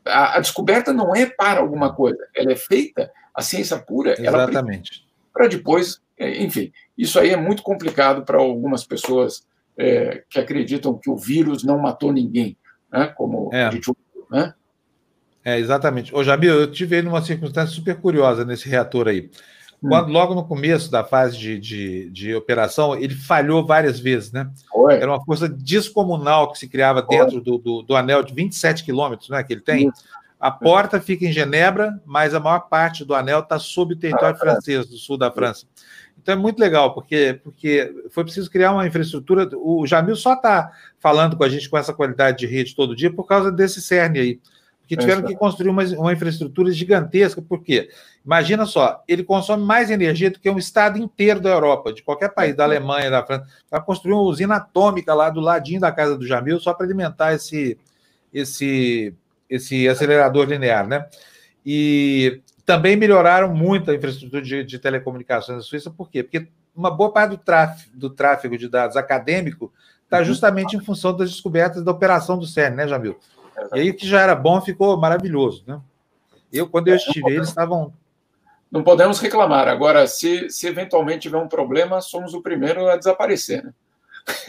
A, a, descoberta não é para alguma coisa, ela é feita, a ciência pura,
Exatamente.
para depois, é, enfim, isso aí é muito complicado para algumas pessoas é, que acreditam que o vírus não matou ninguém, né? como
é.
a gente né?
É, exatamente. Ô, Jamil, eu tive numa circunstância super curiosa nesse reator aí. Hum. Quando, hum. Logo no começo da fase de, de, de, operação, ele falhou várias vezes, né? Foi. Era uma força descomunal que se criava dentro do, do, do, anel de 27 quilômetros né, que ele tem. A porta fica em Genebra, mas a maior parte do anel está sob o território ah, francês, do sul da França. Então é muito legal, porque, porque foi preciso criar uma infraestrutura. O Jamil só está falando com a gente com essa qualidade de rede todo dia por causa desse CERN aí. Porque tiveram que construir uma, uma infraestrutura gigantesca. Por quê? Imagina só, ele consome mais energia do que um estado inteiro da Europa, de qualquer país, da Alemanha, da França. Para construir uma usina atômica lá do ladinho da casa do Jamil, só para alimentar esse, esse, esse acelerador linear, né? E também melhoraram muito a infraestrutura de, de telecomunicações na Suíça, por quê? Porque uma boa parte do tráfego, do tráfego de dados acadêmico está uhum. justamente em função das descobertas da operação do CERN, né, Jamil? E aí, que já era bom, ficou maravilhoso, né? Eu, quando eu estive, eles estavam.
Não podemos reclamar. Agora, se, se eventualmente tiver um problema, somos o primeiro a desaparecer, né?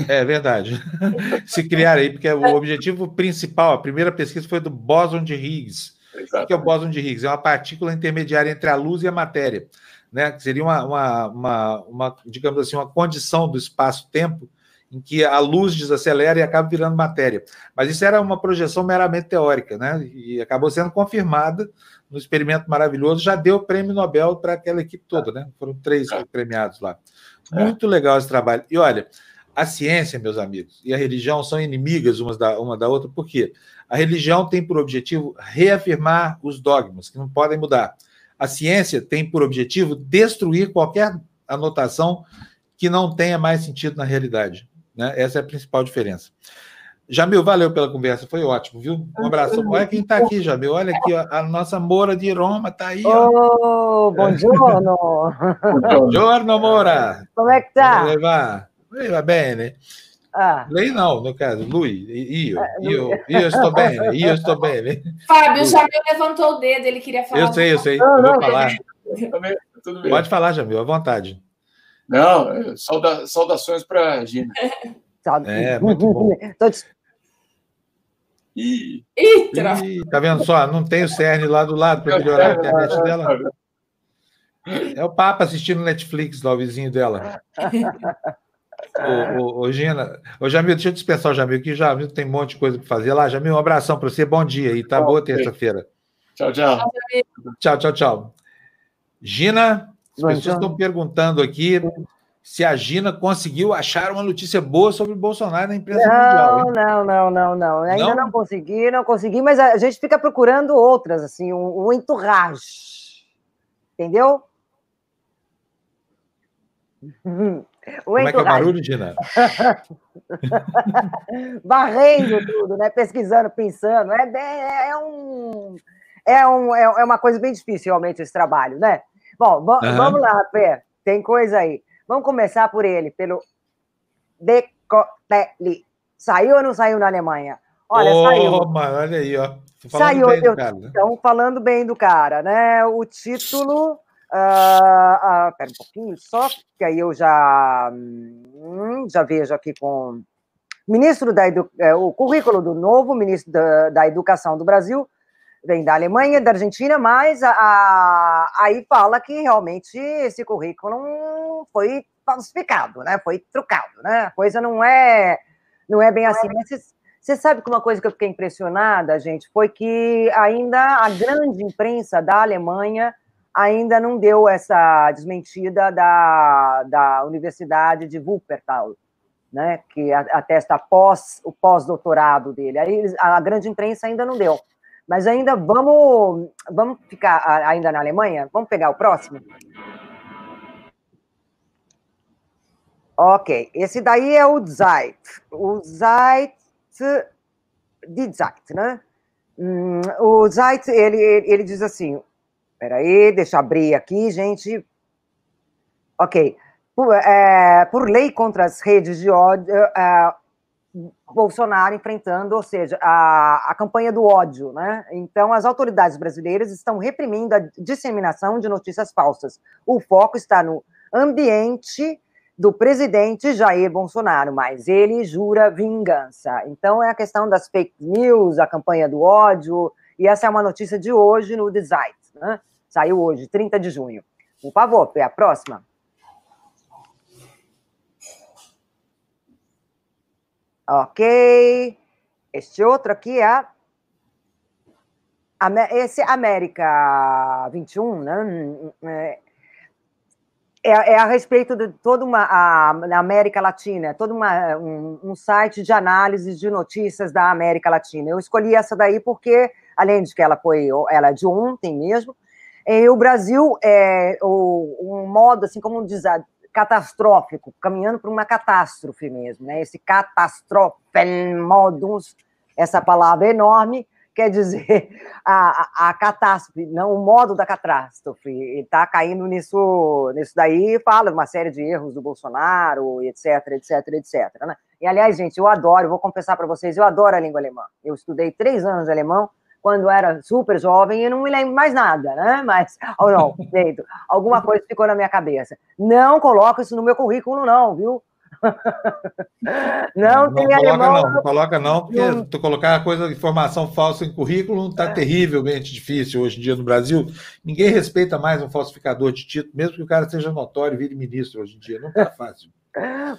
É verdade. se criar aí, porque o objetivo principal, a primeira pesquisa foi do bóson de Higgs. Exatamente. O que é o bóson de Higgs? É uma partícula intermediária entre a luz e a matéria, né? Que seria uma, uma, uma, uma digamos assim, uma condição do espaço-tempo em que a luz desacelera e acaba virando matéria. Mas isso era uma projeção meramente teórica, né? E acabou sendo confirmada no experimento maravilhoso, já deu o prêmio Nobel para aquela equipe toda, né? Foram três premiados lá. É. Muito legal esse trabalho. E olha, a ciência, meus amigos, e a religião são inimigas uma da, uma da outra, por quê? A religião tem por objetivo reafirmar os dogmas, que não podem mudar. A ciência tem por objetivo destruir qualquer anotação que não tenha mais sentido na realidade. Né? Essa é a principal diferença. Jamil, valeu pela conversa, foi ótimo, viu? Um abraço. Olha quem está aqui, Jamil. Olha aqui, ó, a nossa Moura de Roma está aí. Ó.
Oh, buongiorno.
buongiorno, Moura.
Como é que tá?
Come va? Va bene. Ah. Lei não, no caso, lui, io, ah, io, io estou bem, io estou bem.
Fábio, o Jamil levantou o dedo, ele queria falar.
Eu sei, eu sei, eu vou falar. Pode falar, Jamil, à vontade.
Não, sauda, saudações para a Gina.
É, muito bom.
Ih,
tá vendo só? Não tem o CERN lá do lado para melhorar a internet dela. É o Papa assistindo Netflix lá, o vizinho dela. ô, ô, ô, Gina, ô Jamil, deixa eu dispensar o Jamil que Jamil tem um monte de coisa para fazer lá. Jamil, um abração para você, bom dia e tá bom, boa terça-feira.
Tchau, tchau.
Tchau, tchau, tchau. Gina, as pessoas estão perguntando aqui se a Gina conseguiu achar uma notícia boa sobre o Bolsonaro na imprensa
não,
mundial.
Hein? Não, não, não, não. Ainda não? não? consegui, não consegui, mas a gente fica procurando outras, assim, um, um entourage. Entendeu?
O Como é que é o barulho, Gina?
Varrendo tudo, né? Pesquisando, pensando. É, é, é, um, é, um, é uma coisa bem difícil, realmente, esse trabalho, né? Bom, uhum. vamos lá, Pé. Tem coisa aí. Vamos começar por ele, pelo Decotelli. Saiu ou não saiu na Alemanha?
Olha, oh, saiu. Mano, olha aí, ó.
Saiu. Eu, cara, né? Então, falando bem do cara, né? O título. Uh, uh, pera um pouquinho só, que aí eu já, hum, já vejo aqui com ministro da Edu, é, o currículo do novo ministro da, da Educação do Brasil, vem da Alemanha, da Argentina, mas a, a, aí fala que realmente esse currículo foi falsificado, né? Foi trucado, né? A coisa não é não é bem assim. Você sabe que uma coisa que eu fiquei impressionada, gente, foi que ainda a grande imprensa da Alemanha ainda não deu essa desmentida da, da Universidade de Wuppertal, né? Que atesta pós o pós-doutorado dele. Aí a grande imprensa ainda não deu. Mas ainda vamos, vamos ficar ainda na Alemanha? Vamos pegar o próximo? Ok, esse daí é o Zeit. O Zeit, de Zeit, né? Hum, o Zeit, ele, ele diz assim, peraí, deixa eu abrir aqui, gente. Ok, por, é, por lei contra as redes de ódio, é, Bolsonaro enfrentando, ou seja, a, a campanha do ódio, né? Então, as autoridades brasileiras estão reprimindo a disseminação de notícias falsas. O foco está no ambiente do presidente Jair Bolsonaro, mas ele jura vingança. Então, é a questão das fake news, a campanha do ódio, e essa é uma notícia de hoje no Zeit, né? Saiu hoje, 30 de junho. Por favor, é a próxima. Ok. Este outro aqui é. Esse é América 21, né? É, é, é a respeito de toda uma. A, América Latina, todo uma, um, um site de análise de notícias da América Latina. Eu escolhi essa daí porque, além de que ela foi. Ela é de ontem mesmo, e o Brasil é o, um modo, assim como diz, catastrófico, caminhando para uma catástrofe mesmo, né? Esse modus, essa palavra enorme, quer dizer a, a, a, catástrofe, não o modo da catástrofe. Ele está caindo nisso, nisso daí, fala uma série de erros do Bolsonaro, etc, etc, etc. Né? E aliás, gente, eu adoro, vou confessar para vocês, eu adoro a língua alemã. Eu estudei três anos de alemão, quando era super jovem e não me lembro mais nada, né? Mas, ou não, feito, alguma coisa ficou na minha cabeça. Não coloca isso no meu currículo, não, viu?
Não, não tem coloca alemão. Não, não coloca não, porque não... tu colocar coisa, informação falsa em currículo está é. terrivelmente difícil hoje em dia no Brasil. Ninguém respeita mais um falsificador de título, mesmo que o cara seja notório e vire ministro hoje em dia. Não está fácil.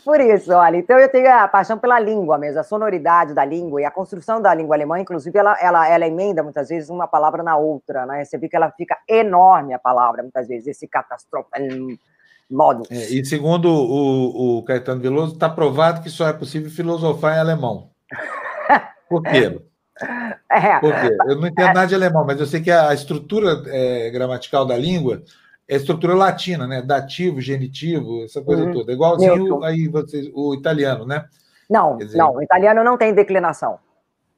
Por isso, olha, então eu tenho a paixão pela língua mesmo, a sonoridade da língua e a construção da língua alemã, inclusive, ela, ela, ela emenda muitas vezes uma palavra na outra, né? Você vê que ela fica enorme a palavra, muitas vezes, esse catástrofe modo.
É, e segundo o, o Caetano Veloso, está provado que só é possível filosofar em alemão. Por quê? É. Por quê? Eu não entendo nada de alemão, mas eu sei que a estrutura é, gramatical da língua é estrutura latina, né? Dativo, genitivo, essa coisa uhum. toda. Igualzinho aí vocês, o italiano, né?
Não, dizer, não, o italiano não tem declinação.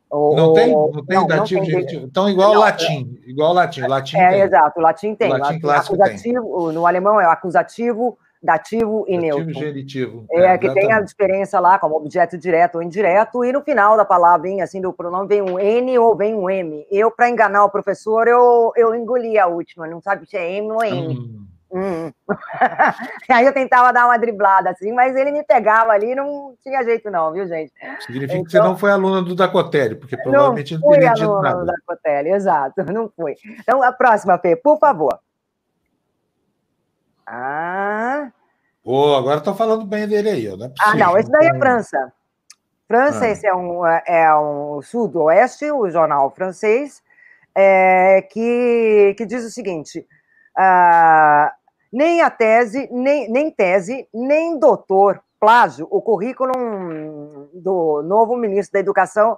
O, não tem? Não tem não, dativo, não tem Então, igual ao latim. Igual latim. latim
é, tem. exato. O latim tem. O latim clássico acusativo, tem. No alemão é acusativo, dativo e dativo neutro.
genitivo.
É, é que tem a diferença lá, como objeto direto ou indireto, e no final da palavra, assim, do pronome, vem um N ou vem um M. Eu, para enganar o professor, eu, eu engoli a última, não sabe se é M ou N. Hum. Hum. Aí eu tentava dar uma driblada assim, mas ele me pegava ali e não tinha jeito, não, viu, gente?
Significa então, que você então não foi aluna do Dacotelli, porque provavelmente não,
não teria dito nada. do Dacotelli, exato, não foi. Então, a próxima, Fê, por favor. Ah.
Pô, agora estou falando bem dele aí, não é
Ah, não, esse daí é França. França, ah. esse é um, é um sudoeste, o jornal francês, é, que, que diz o seguinte: uh, nem a tese, nem, nem tese, nem doutor plágio, o currículo do novo ministro da Educação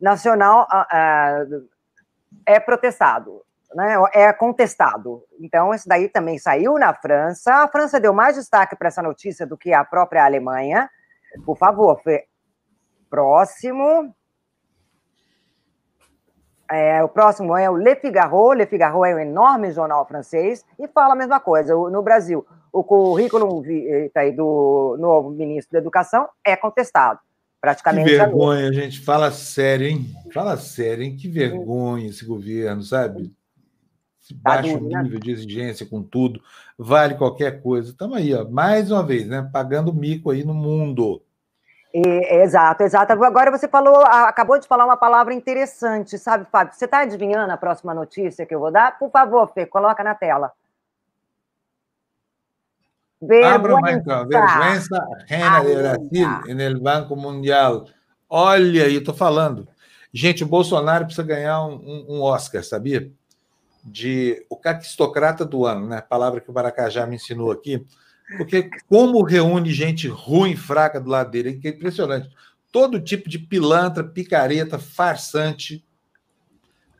Nacional uh, é protestado, né, é contestado. Então, isso daí também saiu na França. A França deu mais destaque para essa notícia do que a própria Alemanha. Por favor, Fê. Próximo. É, o próximo é o Le Figaro. Le Figaro é um enorme jornal francês e fala a mesma coisa. No Brasil, o currículo tá do novo ministro da Educação é contestado. Praticamente.
Que vergonha, gente. Fala sério, hein? Fala sério, hein? Que vergonha esse governo, sabe? Tá baixo né? nível de exigência com tudo, vale qualquer coisa. Estamos aí, ó, mais uma vez, né? Pagando mico aí no mundo.
E, exato, exato. Agora você falou, acabou de falar uma palavra interessante, sabe, Fábio? Você está adivinhando a próxima notícia que eu vou dar? Por favor, Fê, coloca na tela.
Vergüenza. então. Vergüenza reina de Brasil no Banco Mundial. Olha aí, estou falando. Gente, o Bolsonaro precisa ganhar um, um, Oscar, sabia? De o caquistocrata do ano, né? Palavra que o Maracajá me ensinou aqui porque como reúne gente ruim, fraca do lado dele, é impressionante. Todo tipo de pilantra, picareta, farsante.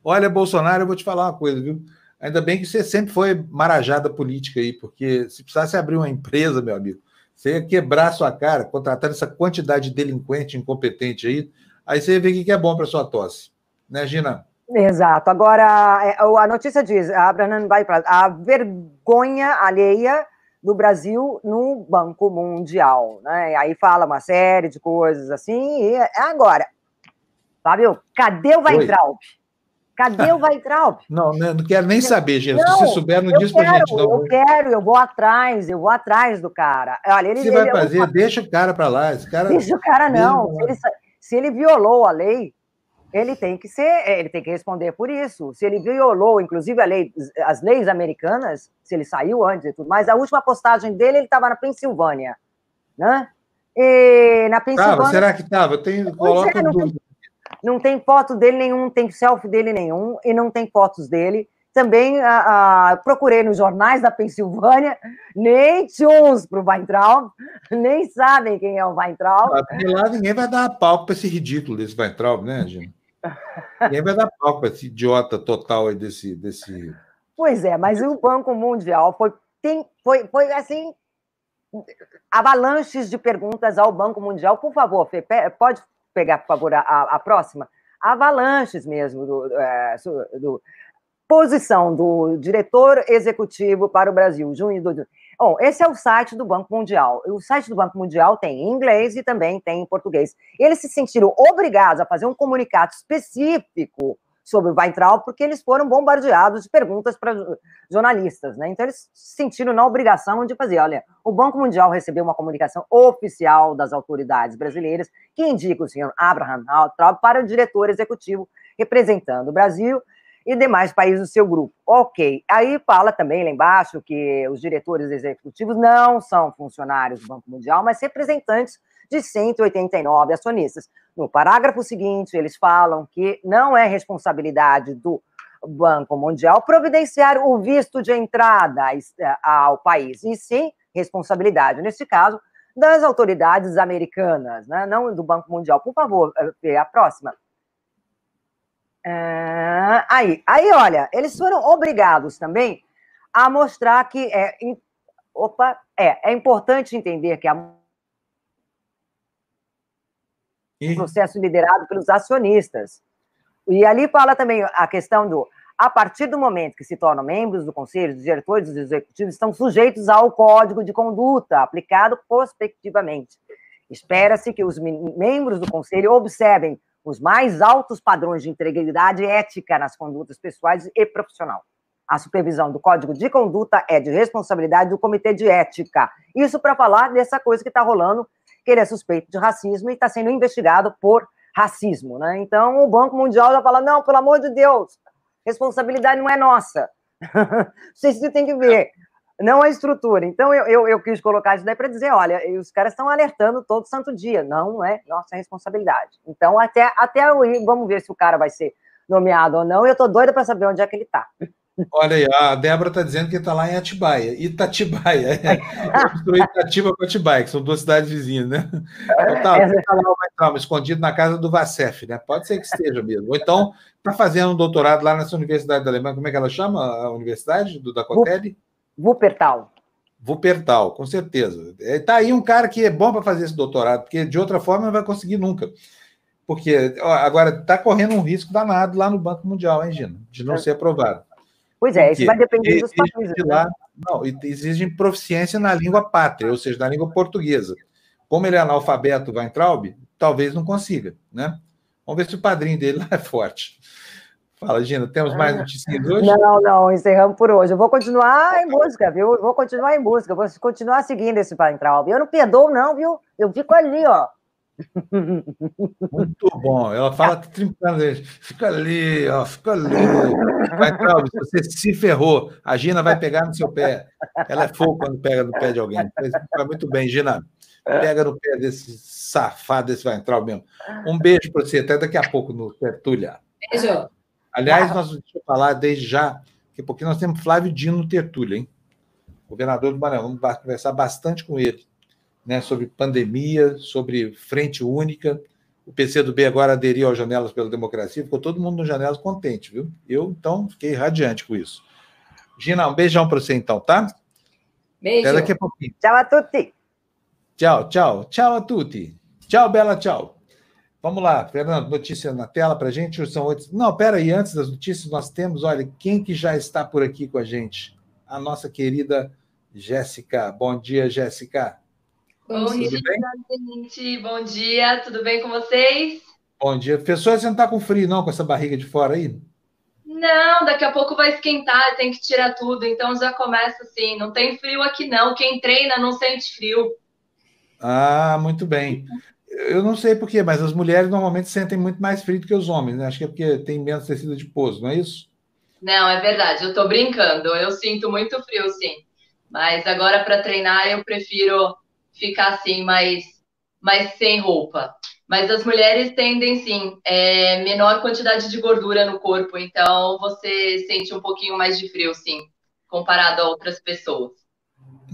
Olha, Bolsonaro, eu vou te falar uma coisa, viu? Ainda bem que você sempre foi marajada política aí, porque se precisasse abrir uma empresa, meu amigo, você ia quebrar sua cara, contratar essa quantidade de delinquente incompetente aí, aí você ia ver o que é bom para sua tosse. Né, Gina?
Exato. Agora, é, a notícia diz, a Abraham vai para a vergonha alheia do Brasil no Banco Mundial. Né? E aí fala uma série de coisas assim. E é agora, Fábio, cadê o Weintraub? Cadê o Weintraub?
Não, não quero nem saber, gente. Se você souber, não diz pra gente. Não.
Eu quero, eu vou atrás, eu vou atrás do cara. Olha, ele,
você vai fazer, ele, deixa o cara para lá. Esse cara,
deixa o cara, não. Se ele, se ele violou a lei, ele tem que ser, ele tem que responder por isso. Se ele violou, inclusive, a lei, as leis americanas, se ele saiu antes e tudo mais, a última postagem dele, ele estava na Pensilvânia, né? E na Pensilvânia... Tava,
será que estava? Tem, é, coloca é,
não, tem, não tem foto dele nenhum, não tem selfie dele nenhum, e não tem fotos dele. Também a, a, procurei nos jornais da Pensilvânia, nem tchuns para o Weintraub, nem sabem quem é o Weintraub.
Ah, lá ninguém vai dar palco para esse ridículo desse Weintraub, né, gente? Ninguém vai dar palco para esse idiota total aí desse, desse.
Pois é, mas o Banco Mundial foi, tem, foi, foi assim. Avalanches de perguntas ao Banco Mundial. Por favor, Fê, pode pegar, por favor, a, a próxima? Avalanches mesmo do, é, do, posição do diretor executivo para o Brasil, junho de Bom, esse é o site do Banco Mundial. O site do Banco Mundial tem em inglês e também tem em português. Eles se sentiram obrigados a fazer um comunicado específico sobre o Weintraub, porque eles foram bombardeados de perguntas para jornalistas, né? Então eles se sentiram na obrigação de fazer, olha, o Banco Mundial recebeu uma comunicação oficial das autoridades brasileiras que indica o senhor Abraham Weintraub para o diretor executivo representando o Brasil e demais países do seu grupo. Ok. Aí fala também lá embaixo que os diretores executivos não são funcionários do Banco Mundial, mas representantes de 189 acionistas. No parágrafo seguinte, eles falam que não é responsabilidade do Banco Mundial providenciar o visto de entrada ao país, e sim responsabilidade, nesse caso, das autoridades americanas, né? não do Banco Mundial. Por favor, eh, a próxima. Ah, aí, aí, olha, eles foram obrigados também a mostrar que é, opa, é, é importante entender que a e... processo liderado pelos acionistas. E ali fala também a questão do a partir do momento que se tornam membros do conselho, dos diretores, dos executivos, estão sujeitos ao código de conduta aplicado prospectivamente. Espera-se que os membros do conselho observem os mais altos padrões de integridade ética nas condutas pessoais e profissional. A supervisão do código de conduta é de responsabilidade do comitê de ética. Isso para falar dessa coisa que está rolando, que ele é suspeito de racismo e está sendo investigado por racismo. Né? Então, o Banco Mundial já fala: não, pelo amor de Deus, responsabilidade não é nossa. Vocês têm que ver não a estrutura. Então, eu, eu, eu quis colocar isso daí para dizer, olha, os caras estão alertando todo santo dia, não é nossa responsabilidade. Então, até, até eu vamos ver se o cara vai ser nomeado ou não, eu estou doida para saber onde é que ele está.
Olha aí, a Débora está dizendo que está lá em Atibaia. Itatibaia. É. Misturou Itatiba com Atibaia, que são duas cidades vizinhas, né? Então, tá, tá lá o escondido na casa do Vacef, né? Pode ser que esteja mesmo. Ou então está fazendo um doutorado lá nessa universidade da Alemanha. Como é que ela chama a universidade do Dacotelli?
Wuppertal.
Wuppertal, com certeza. Está é, aí um cara que é bom para fazer esse doutorado, porque de outra forma não vai conseguir nunca. Porque ó, agora está correndo um risco danado lá no Banco Mundial, hein, Gina? De não é. ser aprovado.
Pois é, isso vai depender dos países.
De lá, né? Não, exigem proficiência na língua pátria, ou seja, na língua portuguesa. Como ele é analfabeto, Weintraub, talvez não consiga, né? Vamos ver se o padrinho dele lá é forte. Fala, Gina, temos mais notícias hoje?
Não, não, encerramos por hoje. Eu vou continuar em música, viu? Eu vou continuar em música, vou continuar seguindo esse Weintraub. Eu não perdoo, não, viu? Eu fico ali, ó.
Muito bom. Ela fala trincando, fica ali, ó, fica ali. Weintraub, você se ferrou. A Gina vai pegar no seu pé. Ela é fogo quando pega no pé de alguém. Vai muito bem, Gina. Pega no pé desse safado, desse Weintraub mesmo. Um beijo para você. Até daqui a pouco no Tertulha.
Beijo.
Aliás, nós vamos falar desde já, porque nós temos Flávio Dino no Tertúlia, hein? Governador do Maranhão. Vamos conversar bastante com ele, né? Sobre pandemia, sobre frente única. O PCdoB agora aderiu ao Janelas pela Democracia, ficou todo mundo no Janelas contente, viu? Eu, então, fiquei radiante com isso. Gina, um beijão para você, então, tá?
Beijo. Até
daqui a pouquinho.
Tchau a tutti.
Tchau, tchau. Tchau a tutti. Tchau, Bela, tchau. Vamos lá, Fernando, notícia na tela para a gente. São oito... Não, pera aí, antes das notícias, nós temos, olha, quem que já está por aqui com a gente? A nossa querida Jéssica. Bom dia, Jéssica.
Bom tudo dia, bem? gente. Bom dia, tudo bem com vocês?
Bom dia. Pessoal, você não está com frio, não, com essa barriga de fora aí?
Não, daqui a pouco vai esquentar, tem que tirar tudo, então já começa assim. Não tem frio aqui, não. Quem treina não sente frio.
Ah, muito bem. Eu não sei porquê, mas as mulheres normalmente sentem muito mais frio do que os homens, né? Acho que é porque tem menos tecido adiposo, não é isso?
Não, é verdade, eu estou brincando. Eu sinto muito frio, sim. Mas agora para treinar eu prefiro ficar assim, mais, mais sem roupa. Mas as mulheres tendem, sim, é, menor quantidade de gordura no corpo, então você sente um pouquinho mais de frio, sim, comparado a outras pessoas.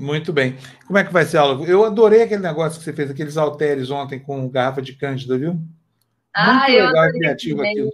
Muito bem. Como é que vai ser a aula? Eu adorei aquele negócio que você fez, aqueles halteres ontem com garrafa de cândida, viu?
Ah, muito eu legal criativo aquilo.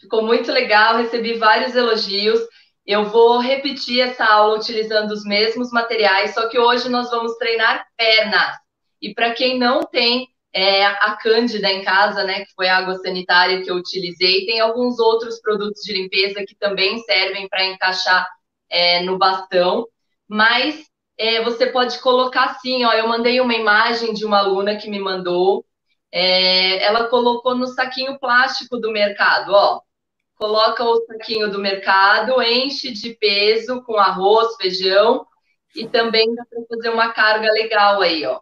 Ficou muito legal, recebi vários elogios. Eu vou repetir essa aula utilizando os mesmos materiais, só que hoje nós vamos treinar pernas. E para quem não tem é, a Cândida em casa, né, que foi a água sanitária que eu utilizei, tem alguns outros produtos de limpeza que também servem para encaixar é, no bastão. Mas é, você pode colocar assim, ó, eu mandei uma imagem de uma aluna que me mandou, é, ela colocou no saquinho plástico do mercado, ó, coloca o saquinho do mercado, enche de peso com arroz, feijão e também dá para fazer uma carga legal aí, ó.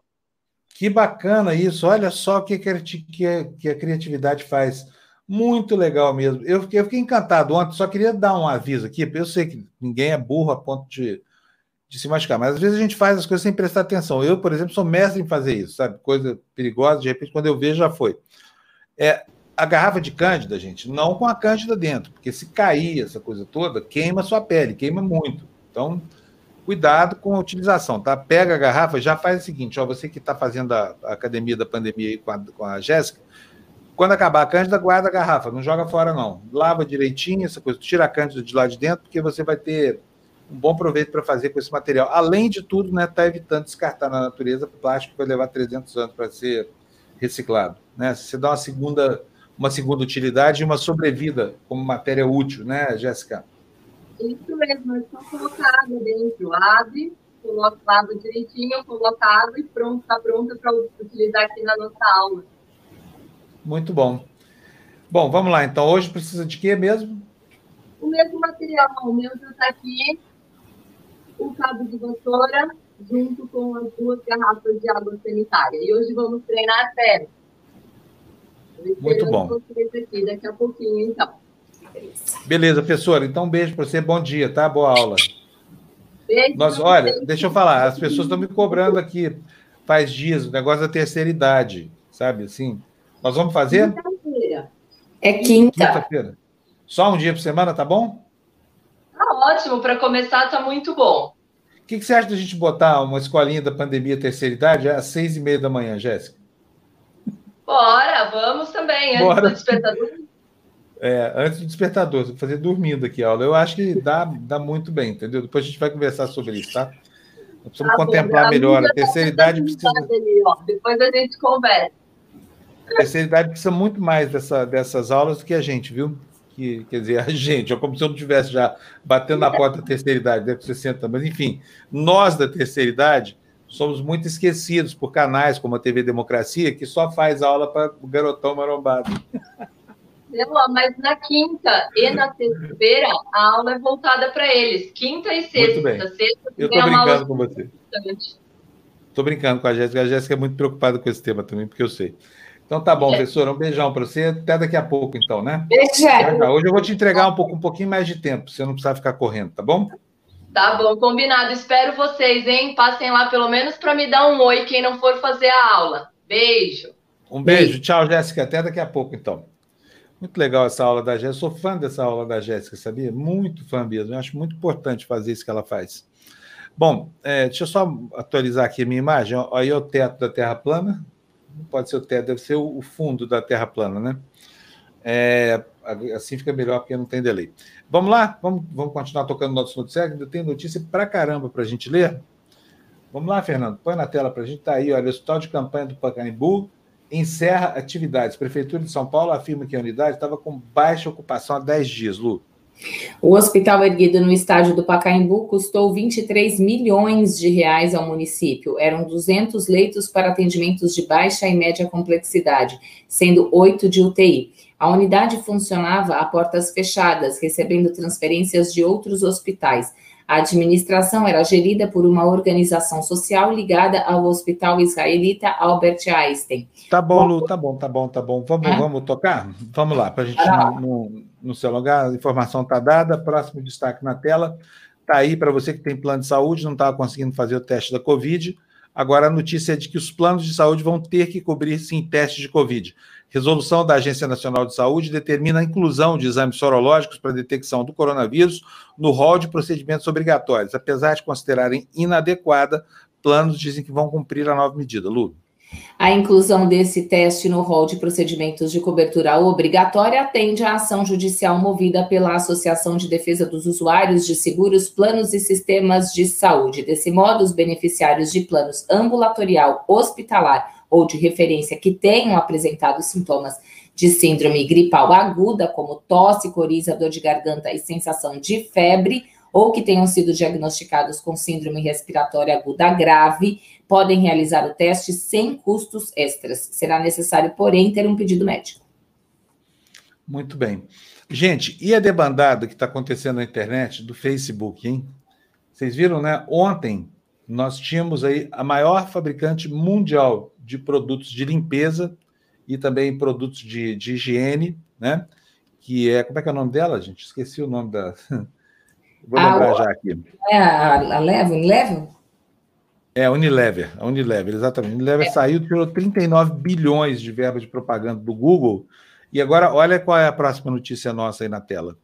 Que bacana isso! Olha só o que, que, que a criatividade faz. Muito legal mesmo. Eu fiquei, eu fiquei, encantado ontem, só queria dar um aviso aqui, porque eu sei que ninguém é burro a ponto de, de se machucar, mas às vezes a gente faz as coisas sem prestar atenção. Eu, por exemplo, sou mestre em fazer isso, sabe? Coisa perigosa, de repente, quando eu vejo, já foi. É, a garrafa de cândida, gente, não com a cândida dentro, porque se cair essa coisa toda, queima sua pele, queima muito. Então, cuidado com a utilização, tá? Pega a garrafa, já faz o seguinte, ó, você que está fazendo a, a, academia da pandemia aí com a, com a Jéssica, quando acabar a cândida, guarda a garrafa, não joga fora não. Lava direitinho essa coisa, tira a cândida de lá de dentro, porque você vai ter um bom proveito para fazer com esse material. Além de tudo, né, tá evitando descartar na natureza plástico que vai levar 300 anos para ser reciclado, né? Você dá uma segunda uma segunda utilidade e uma sobrevida como matéria útil, né, Jéssica?
Isso mesmo, é só colocar água dentro, abre, coloca água direitinho, coloca água e pronto, está pronta para utilizar aqui na nossa aula.
Muito bom. Bom, vamos lá, então. Hoje precisa de quê mesmo?
O mesmo material, o mesmo está aqui, o cabo de vassoura, junto com as duas garrafas de água sanitária. E hoje vamos treinar a
Muito bom.
Aqui daqui a pouquinho, então.
Beleza, professora. Então, um beijo para você. Bom dia, tá? Boa aula. Beijo. Nós, olha, deixa eu falar. As pessoas estão me cobrando aqui faz dias o negócio da terceira idade, sabe? Assim, nós vamos fazer?
Quinta-feira. É quinta.
Quinta-feira. Só um dia por semana, tá bom?
Tá ótimo. Para começar, tá muito bom.
O que, que, você acha da gente botar uma escolinha da pandemia terceira idade às seis e meia da manhã, Jéssica?
Bora, vamos também. Antes Bora. do despertador.
É, antes do despertador, vou fazer dormindo aqui a aula. Eu acho que dá, dá muito bem, entendeu? Depois a gente vai conversar sobre isso, tá? Nós precisamos ah, contemplar melhor. A terceira idade precisa.
Ali, Depois a gente conversa.
A terceira idade precisa muito mais dessa, dessas aulas do que a gente, viu? Que, quer dizer, a gente, é como se eu não estivesse já batendo na porta da terceira idade, deve ser 60, mas enfim, nós da terceira idade somos muito esquecidos por canais como a TV Democracia, que só faz aula para o garotão marombado.
mas na quinta e na sexta-feira a aula é voltada para eles. Quinta e sexta.
Muito bem.
Sexta,
Eu estou brincando com você. Estou brincando com a Jéssica. A Jéssica é muito preocupada com esse tema também, porque eu sei. Então tá bom, é. professora. Um beijão para você. Até daqui a pouco, então, né?
Beijo.
Hoje eu vou te entregar um, pouco, um pouquinho mais de tempo, você não precisar ficar correndo, tá bom?
Tá bom, combinado. Espero vocês, hein? Passem lá pelo menos para me dar um oi quem não for fazer a aula. Beijo.
Um beijo. beijo. Tchau, Jéssica. Até daqui a pouco, então. Muito legal essa aula da Jéssica. Eu sou fã dessa aula da Jéssica, sabia? Muito fã mesmo. Eu acho muito importante fazer isso que ela faz. Bom, é, deixa eu só atualizar aqui a minha imagem. Aí é o teto da Terra plana. Não pode ser o teto, deve ser o fundo da Terra plana, né? É, assim fica melhor porque não tem delay. Vamos lá? Vamos, vamos continuar tocando nosso noticiário. Ainda tem notícia pra caramba para a gente ler. Vamos lá, Fernando. Põe na tela para a gente. Está aí, olha, o hospital de campanha do Pacaembu encerra atividades. Prefeitura de São Paulo afirma que a unidade estava com baixa ocupação há 10 dias, Lu.
O hospital erguido no estádio do Pacaembu custou 23 milhões de reais ao município. Eram 200 leitos para atendimentos de baixa e média complexidade, sendo oito de UTI. A unidade funcionava a portas fechadas, recebendo transferências de outros hospitais. A administração era gerida por uma organização social ligada ao Hospital Israelita Albert Einstein.
Tá bom, Lu, tá bom, tá bom, tá bom. Vamos, é? vamos tocar? Vamos lá, para a gente não, não, não se alongar. A informação está dada. Próximo destaque na tela. Está aí para você que tem plano de saúde, não estava conseguindo fazer o teste da Covid. Agora a notícia é de que os planos de saúde vão ter que cobrir sim testes de Covid. Resolução da Agência Nacional de Saúde determina a inclusão de exames sorológicos para detecção do coronavírus no rol de procedimentos obrigatórios. Apesar de considerarem inadequada, planos dizem que vão cumprir a nova medida. Lu.
A inclusão desse teste no rol de procedimentos de cobertura obrigatória atende à ação judicial movida pela Associação de Defesa dos Usuários de Seguros, Planos e Sistemas de Saúde. Desse modo, os beneficiários de planos ambulatorial, hospitalar ou de referência que tenham apresentado sintomas de síndrome gripal aguda, como tosse, coriza, dor de garganta e sensação de febre, ou que tenham sido diagnosticados com síndrome respiratória aguda grave, podem realizar o teste sem custos extras. Será necessário, porém, ter um pedido médico.
Muito bem. Gente, e a debandada que está acontecendo na internet do Facebook, hein? Vocês viram, né? Ontem nós tínhamos aí a maior fabricante mundial de produtos de limpeza e também produtos de, de higiene, né? Que é. Como é que é o nome dela, gente? Esqueci o nome da. Vou ah, lembrar já aqui.
É a, a Unilever?
É, Unilever, a Unilever, exatamente. A Unilever é. saiu, tirou 39 bilhões de verba de propaganda do Google. E agora, olha qual é a próxima notícia nossa aí na tela.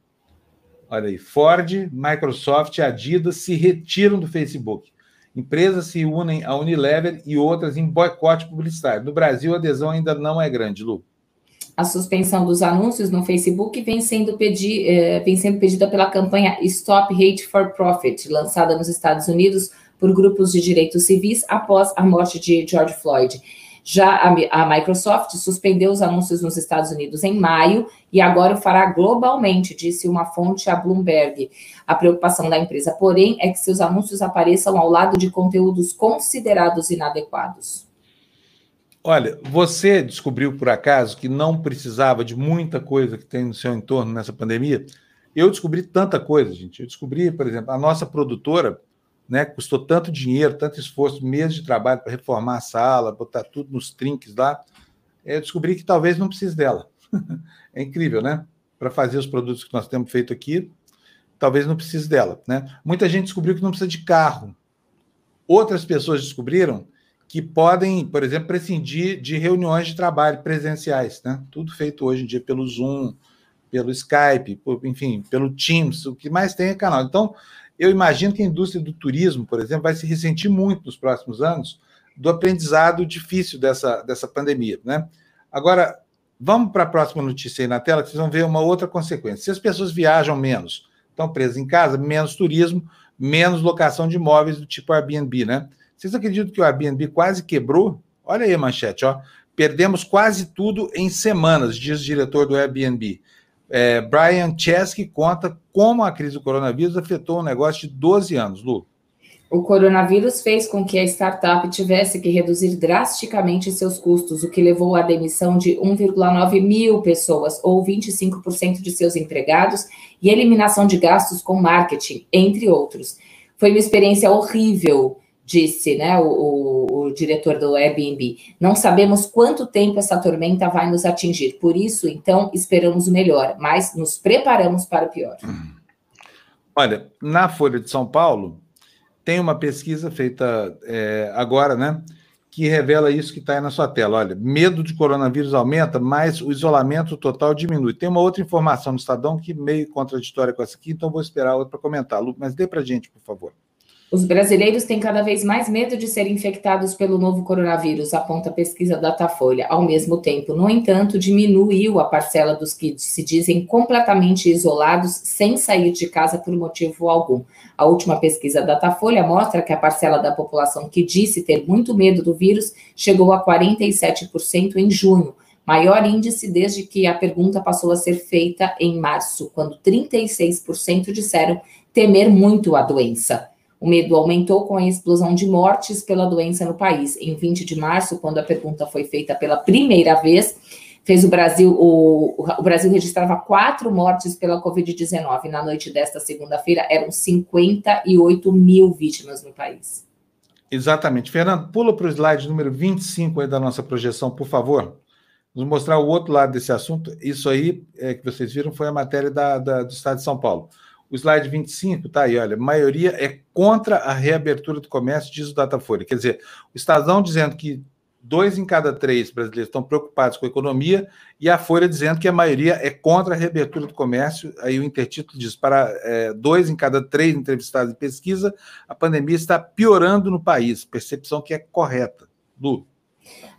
Olha aí, Ford, Microsoft e Adidas se retiram do Facebook. Empresas se unem à Unilever e outras em boicote publicitário. No Brasil, a adesão ainda não é grande, Lu.
A suspensão dos anúncios no Facebook vem sendo, pedi, eh, vem sendo pedida pela campanha Stop Hate for Profit, lançada nos Estados Unidos por grupos de direitos civis após a morte de George Floyd. Já a, a, Microsoft suspendeu os anúncios nos Estados Unidos em maio e agora o fará globalmente, disse uma fonte a Bloomberg. A preocupação da empresa, porém, é que seus anúncios apareçam ao lado de conteúdos considerados inadequados.
Olha, você descobriu por acaso que não precisava de muita coisa que tem no seu entorno nessa pandemia? Eu descobri tanta coisa, gente. Eu descobri, por exemplo, a nossa produtora né? Custou tanto dinheiro, tanto esforço, meses de trabalho para reformar a sala, botar tudo nos trinques lá. Eu descobri que talvez não precise dela. é incrível, né? Para fazer os produtos que nós temos feito aqui, talvez não precise dela, né? Muita gente descobriu que não precisa de carro. Outras pessoas descobriram que podem, por exemplo, prescindir de reuniões de trabalho presenciais, né? Tudo feito hoje em dia pelo Zoom, pelo Skype, enfim, pelo Teams, o que mais tem é canal. Então, eu imagino que a indústria do turismo, por exemplo, vai se ressentir muito nos próximos anos do aprendizado difícil dessa, dessa pandemia. Né? Agora, vamos para a próxima notícia aí na tela, que vocês vão ver uma outra consequência. Se as pessoas viajam menos, estão presas em casa, menos turismo, menos locação de imóveis do tipo Airbnb, né? Vocês acreditam que o Airbnb quase quebrou? Olha aí a manchete, ó. Perdemos quase tudo em semanas, diz o diretor do Airbnb. É, Brian Chesky conta como a crise do coronavírus afetou o negócio de 12 anos, Lu.
O coronavírus fez com que a startup tivesse que reduzir drasticamente seus custos, o que levou à demissão de 1,9 mil pessoas, ou 25% de seus empregados, e eliminação de gastos com marketing, entre outros. Foi uma experiência horrível disse né, o, o, o, diretor do Airbnb. Não sabemos quanto tempo essa tormenta vai nos atingir, por isso, então, esperamos o melhor, mas nos preparamos para o pior.
Olha, na Folha de São Paulo, tem uma pesquisa feita é, agora, né? Que revela isso que está aí na sua tela. Olha, medo de coronavírus aumenta, mas o isolamento total diminui. Tem uma outra informação no Estadão que meio contraditória com essa aqui, então vou esperar outra para comentar. Lu, mas dê para gente, por favor.
Os brasileiros têm cada vez mais medo de serem infectados pelo novo coronavírus, aponta a pesquisa Datafolha. Ao mesmo tempo, no entanto, diminuiu a parcela dos que se dizem completamente isolados sem sair de casa por motivo algum. A última pesquisa Datafolha mostra que a parcela da população que disse ter muito medo do vírus chegou a 47% em junho, maior índice desde que a pergunta passou a ser feita em março, quando 36% disseram temer muito a doença. O medo aumentou com a explosão de mortes pela doença no país. Em 20 de março, quando a pergunta foi feita pela primeira vez, fez o Brasil, o, o Brasil registrava quatro mortes pela Covid-19. Na noite desta segunda-feira, eram 58 mil vítimas no país.
Exatamente. Fernando, pula para o slide número 25 aí da nossa projeção, por favor. Vamos mostrar o outro lado desse assunto. Isso aí é, que vocês viram foi a matéria da, da, do Estado de São Paulo. O slide 25 tá aí, olha, maioria é contra a reabertura do comércio, diz o Datafolha. Quer dizer, o Estadão dizendo que dois em cada três brasileiros estão preocupados com a economia e a Folha dizendo que a maioria é contra a reabertura do comércio. Aí o intertítulo diz: para é, dois em cada três entrevistados em pesquisa, a pandemia está piorando no país. Percepção que é correta. Lu.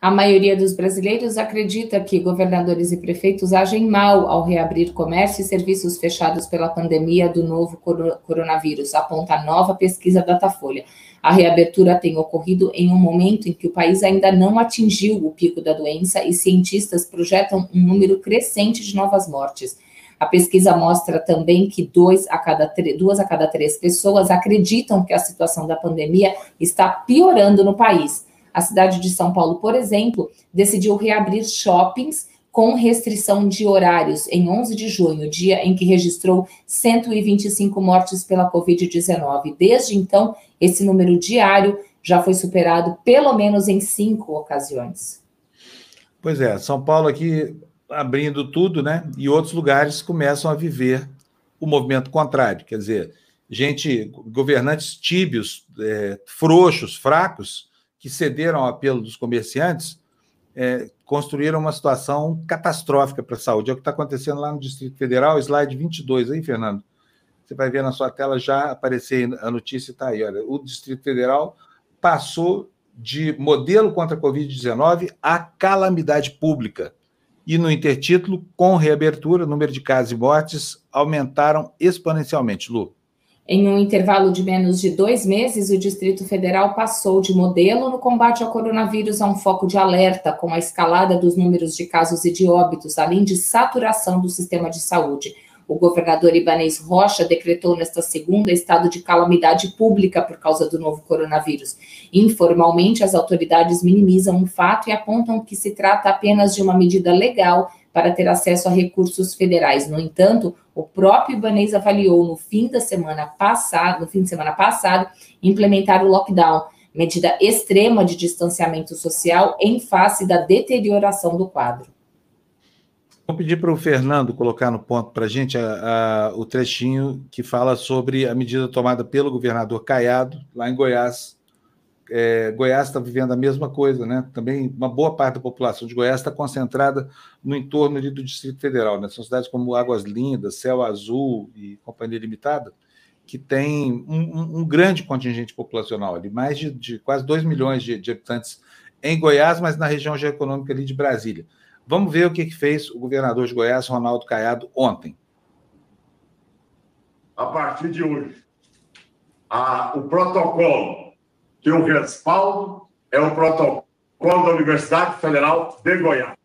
A maioria dos brasileiros acredita que governadores e prefeitos agem mal ao reabrir comércio e serviços fechados pela pandemia do novo coronavírus, aponta a nova pesquisa Datafolha. A reabertura tem ocorrido em um momento em que o país ainda não atingiu o pico da doença e cientistas projetam um número crescente de novas mortes. A pesquisa mostra também que dois a cada duas a cada três pessoas acreditam que a situação da pandemia está piorando no país. A cidade de São Paulo, por exemplo, decidiu reabrir shoppings com restrição de horários em 11 de junho, dia em que registrou 125 mortes pela Covid-19. Desde então, esse número diário já foi superado pelo menos em cinco ocasiões.
Pois é, São Paulo aqui abrindo tudo, né? E outros lugares começam a viver o movimento contrário. Quer dizer, gente, governantes tíbios, é, frouxos, fracos, que cederam ao apelo dos comerciantes, é, construíram uma situação catastrófica para a saúde. É o que está acontecendo lá no Distrito Federal, slide 22, aí, Fernando. Você vai ver na sua tela já aparecer a notícia, está aí. Olha, o Distrito Federal passou de modelo contra a Covid-19 a calamidade pública. E no intertítulo, com reabertura, o número de casos e mortes aumentaram exponencialmente, Lu.
Em um intervalo de menos de dois meses, o Distrito Federal passou de modelo no combate ao coronavírus a um foco de alerta, com a escalada dos números de casos e de óbitos, além de saturação do sistema de saúde. O governador Ibanez Rocha decretou nesta segunda estado de calamidade pública por causa do novo coronavírus. Informalmente, as autoridades minimizam o fato e apontam que se trata apenas de uma medida legal para ter acesso a recursos federais. No entanto, o próprio Ibanez avaliou no fim da semana passada, no fim de semana passado, implementar o lockdown, medida extrema de distanciamento social em face da deterioração do quadro.
Vou pedir para o Fernando colocar no ponto para a gente o trechinho que fala sobre a medida tomada pelo governador Caiado, lá em Goiás, é, Goiás está vivendo a mesma coisa, né? Também uma boa parte da população de Goiás está concentrada no entorno do Distrito Federal, né? São cidades como Águas Lindas, Céu Azul e Companhia Limitada, que tem um, um grande contingente populacional ali, mais de, de quase 2 milhões de, de, habitantes em Goiás, mas na região geoeconômica ali de Brasília. Vamos ver o que, que fez o governador de Goiás, Ronaldo Caiado, ontem.
A partir de hoje, a, o protocolo que o respaldo é o protocolo da Universidade Federal de Goiás.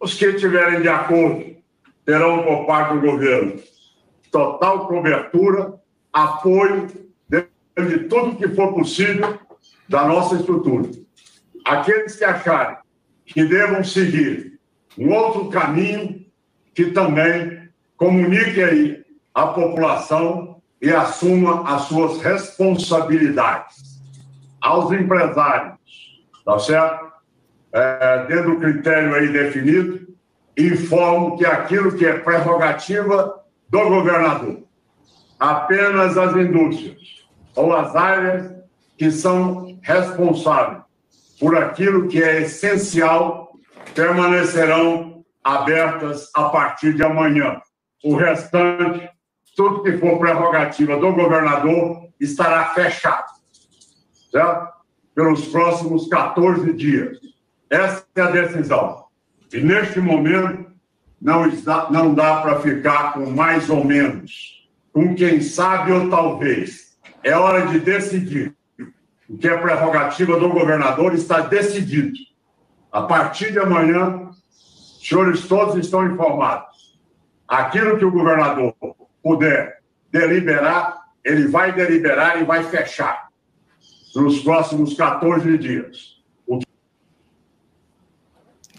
Os que estiverem de acordo terão por parte do governo total cobertura, apoio de, tudo que for possível da nossa estrutura. Aqueles que acharem que devam seguir um outro caminho, que também comunique aí à população e assuma as suas responsabilidades aos empresários, tá certo? É, dentro do critério aí definido, informo que aquilo que é prerrogativa do governador, apenas as indústrias ou as áreas que são responsáveis por aquilo que é essencial permanecerão abertas a partir de amanhã. O restante, tudo que for prerrogativa do governador, estará fechado certo? pelos próximos 14 dias. Essa é a decisão. E neste momento, não, está, não dá para ficar com mais ou menos, com quem sabe ou talvez. É hora de decidir. O que é prerrogativa do governador está decidido. A partir de amanhã, senhores todos estão informados. Aquilo que o governador puder deliberar, ele vai deliberar e vai fechar nos próximos 14 dias.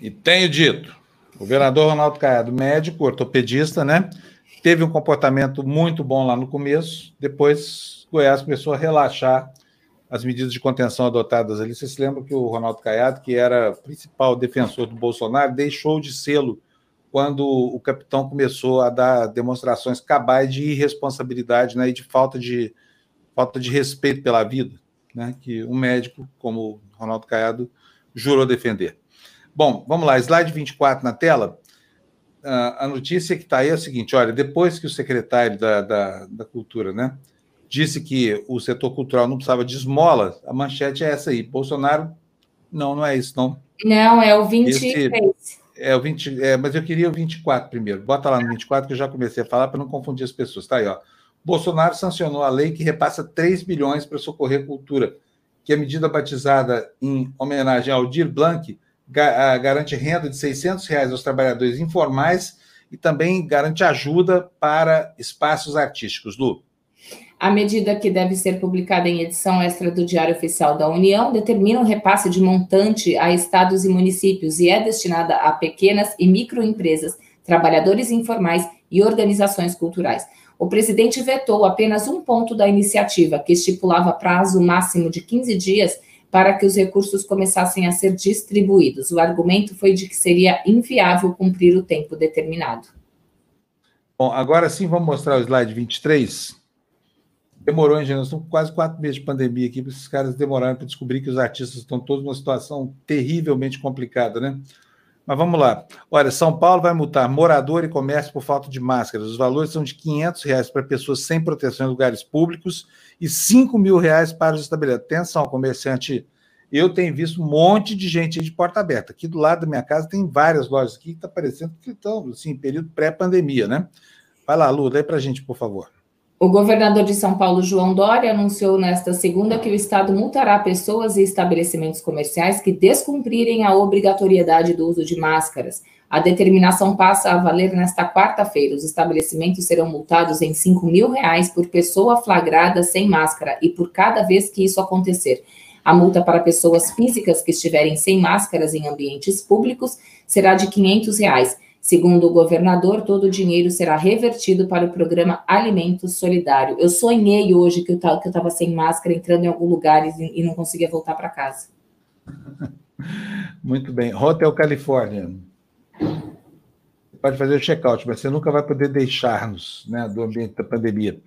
E tenho dito, o governador Ronaldo Caiado, médico, ortopedista, né? Teve um comportamento muito bom lá no começo, depois Goiás começou a relaxar as medidas de contenção adotadas ali. Você se lembra que o Ronaldo Caiado, que era principal defensor do Bolsonaro, deixou de sê-lo quando o capitão começou a dar demonstrações cabais de irresponsabilidade né, e de falta de, falta de respeito pela vida né, que um médico como Ronaldo Caiado jurou defender. Bom, vamos lá, slide 24 na tela. Uh, a notícia que está aí é a seguinte: olha, depois que o secretário da, da, da, Cultura né, disse que o setor cultural não precisava de esmola, a manchete é essa aí. Bolsonaro, não, não é isso, não.
Não, é o 23. Esse,
é o 20, é, mas eu queria o 24 primeiro. Bota lá no 24 que eu já comecei a falar para não confundir as pessoas. Tá aí, ó. Bolsonaro sancionou a lei que repassa 3 bilhões para socorrer cultura, que a medida batizada em homenagem ao Dir Blanc garante renda de 600 reais aos trabalhadores informais e também garante ajuda para espaços artísticos. Lu.
A medida que deve ser publicada em edição extra do Diário Oficial da União determina um repasse de montante a estados e municípios e é destinada a pequenas e microempresas, trabalhadores informais e organizações culturais. O presidente vetou apenas um ponto da iniciativa, que estipulava prazo máximo de 15 dias para que os recursos começassem a ser distribuídos. O argumento foi de que seria inviável cumprir o tempo determinado.
Bom, agora sim vamos mostrar o slide 23. Demorou, hein, gente? Nós estamos quase quatro meses de pandemia aqui, esses caras demoraram para descobrir que os artistas estão todos numa situação terrivelmente complicada, né? Mas vamos lá. Olha, São Paulo vai multar morador e comércio por falta de máscaras. Os valores são de 500 reais para pessoas sem proteção em lugares públicos e 5 mil reais para os estabelecimentos. Atenção, comerciante. Eu tenho visto um monte de gente de porta aberta. Aqui do lado da minha casa tem várias lojas aqui que está parecendo que estão, assim, período pré-pandemia, né? Vai lá, Lu, lê para a gente, por favor.
O governador de São Paulo, João Dória, anunciou nesta segunda que o Estado multará pessoas e estabelecimentos comerciais que descumprirem a obrigatoriedade do uso de máscaras. A determinação passa a valer nesta quarta-feira. Os estabelecimentos serão multados em 5 mil reais por pessoa flagrada sem máscara e por cada vez que isso acontecer. A multa para pessoas físicas que estiverem sem máscaras em ambientes públicos será de 500 reais Segundo o governador, todo o dinheiro será revertido para o programa Alimento Solidário. Eu sonhei hoje que eu estava sem máscara, entrando em algum lugar e, e não conseguia voltar para casa.
Muito bem. Hotel Califórnia. Pode fazer o check-out, mas você nunca vai poder deixar-nos né, do ambiente da pandemia.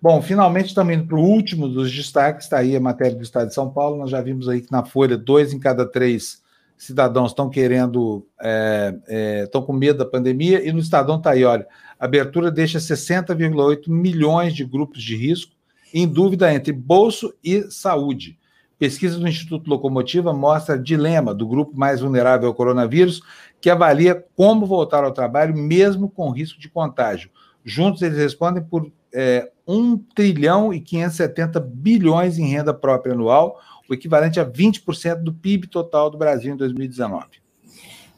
Bom, finalmente indo para o último dos destaques, está aí a matéria do Estado de São Paulo. Nós já vimos aí que na Folha, dois em cada três cidadãos estão querendo, é, é, estão com medo da pandemia, e no Estadão está aí, olha, abertura deixa 60,8 milhões de grupos de risco em dúvida entre bolso e saúde. Pesquisa do Instituto Locomotiva mostra dilema do grupo mais vulnerável ao coronavírus, que avalia como voltar ao trabalho mesmo com risco de contágio. Juntos, eles respondem por é, 1 trilhão e 570 bilhões em renda própria anual, o equivalente a 20% do PIB total do Brasil em 2019.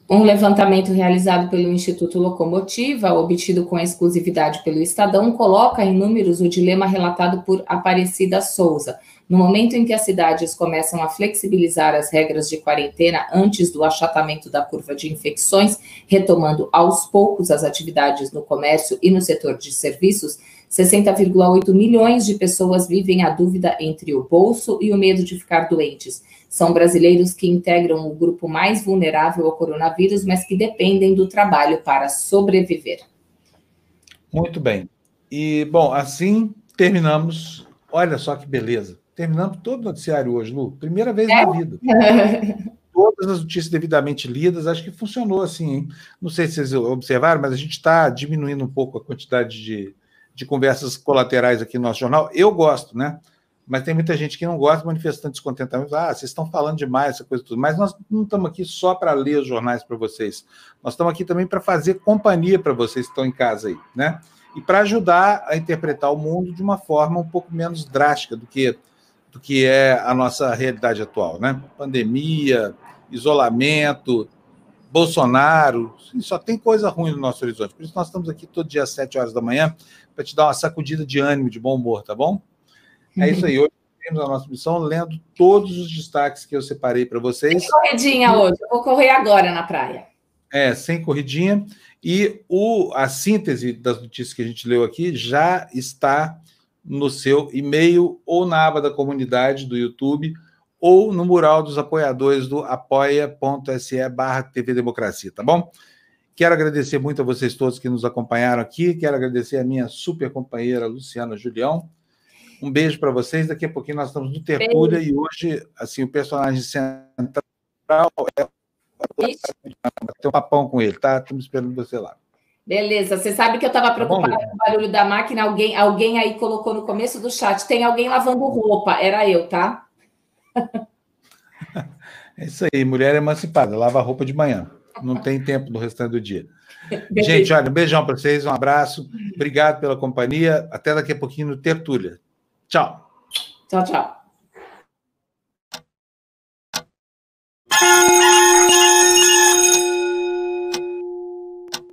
Um levantamento realizado pelo Instituto Locomotiva, obtido com exclusividade pelo Estadão, coloca em números o dilema relatado por Aparecida Souza. No momento em que as cidades começam a flexibilizar as regras de quarentena antes do achatamento da curva de infecções, retomando aos poucos as atividades no comércio e no setor de serviços, 60,8 milhões de pessoas vivem a dúvida entre o bolso e o medo de ficar doentes. São brasileiros que integram o grupo mais vulnerável ao coronavírus, mas que dependem do trabalho para sobreviver.
Muito bem. E, bom, assim terminamos. Olha só que beleza. Terminamos todo o noticiário hoje, Lu. Primeira vez é? na vida. Todas as notícias devidamente lidas, acho que funcionou assim. Hein? Não sei se vocês observaram, mas a gente está diminuindo um pouco a quantidade de, de conversas colaterais aqui no nosso jornal. Eu gosto, né? Mas tem muita gente que não gosta, manifestando descontentamento. Ah, vocês estão falando demais, essa coisa tudo. Mas nós não estamos aqui só para ler os jornais para vocês. Nós estamos aqui também para fazer companhia para vocês que estão em casa aí, né? E para ajudar a interpretar o mundo de uma forma um pouco menos drástica do que, do que é a nossa realidade atual, né? Pandemia, isolamento, Bolsonaro, só tem coisa ruim no nosso horizonte. Por isso nós estamos aqui todo dia às 7 horas da manhã para te dar uma sacudida de ânimo, de bom humor, tá bom? É isso aí. Hoje temos a nossa missão lendo todos os destaques que eu separei para vocês.
Sem corridinha hoje, eu vou correr agora na praia.
É, sem corridinha. E o, a síntese das notícias que a gente leu aqui já está no seu e-mail ou na aba da comunidade do YouTube ou no mural dos apoiadores do apoia.se barra TV Democracia, tá bom? Quero agradecer muito a vocês todos que nos acompanharam aqui. Quero agradecer a minha super companheira Luciana Julião. Um beijo para vocês. Daqui a pouquinho nós estamos no Tertúlia e hoje, assim, o personagem central é ter um papão com ele, tá? Estamos esperando você lá.
Beleza, você sabe que eu estava tá preocupada com o barulho da máquina. Alguém, alguém aí colocou no começo do chat: tem alguém lavando roupa. Era eu, tá?
É isso aí, mulher emancipada, lava roupa de manhã não tem tempo no restante do dia. Gente, olha, um beijão para vocês, um abraço. Obrigado pela companhia. Até daqui a pouquinho no Tertúlia. Tchau.
Tchau, tchau.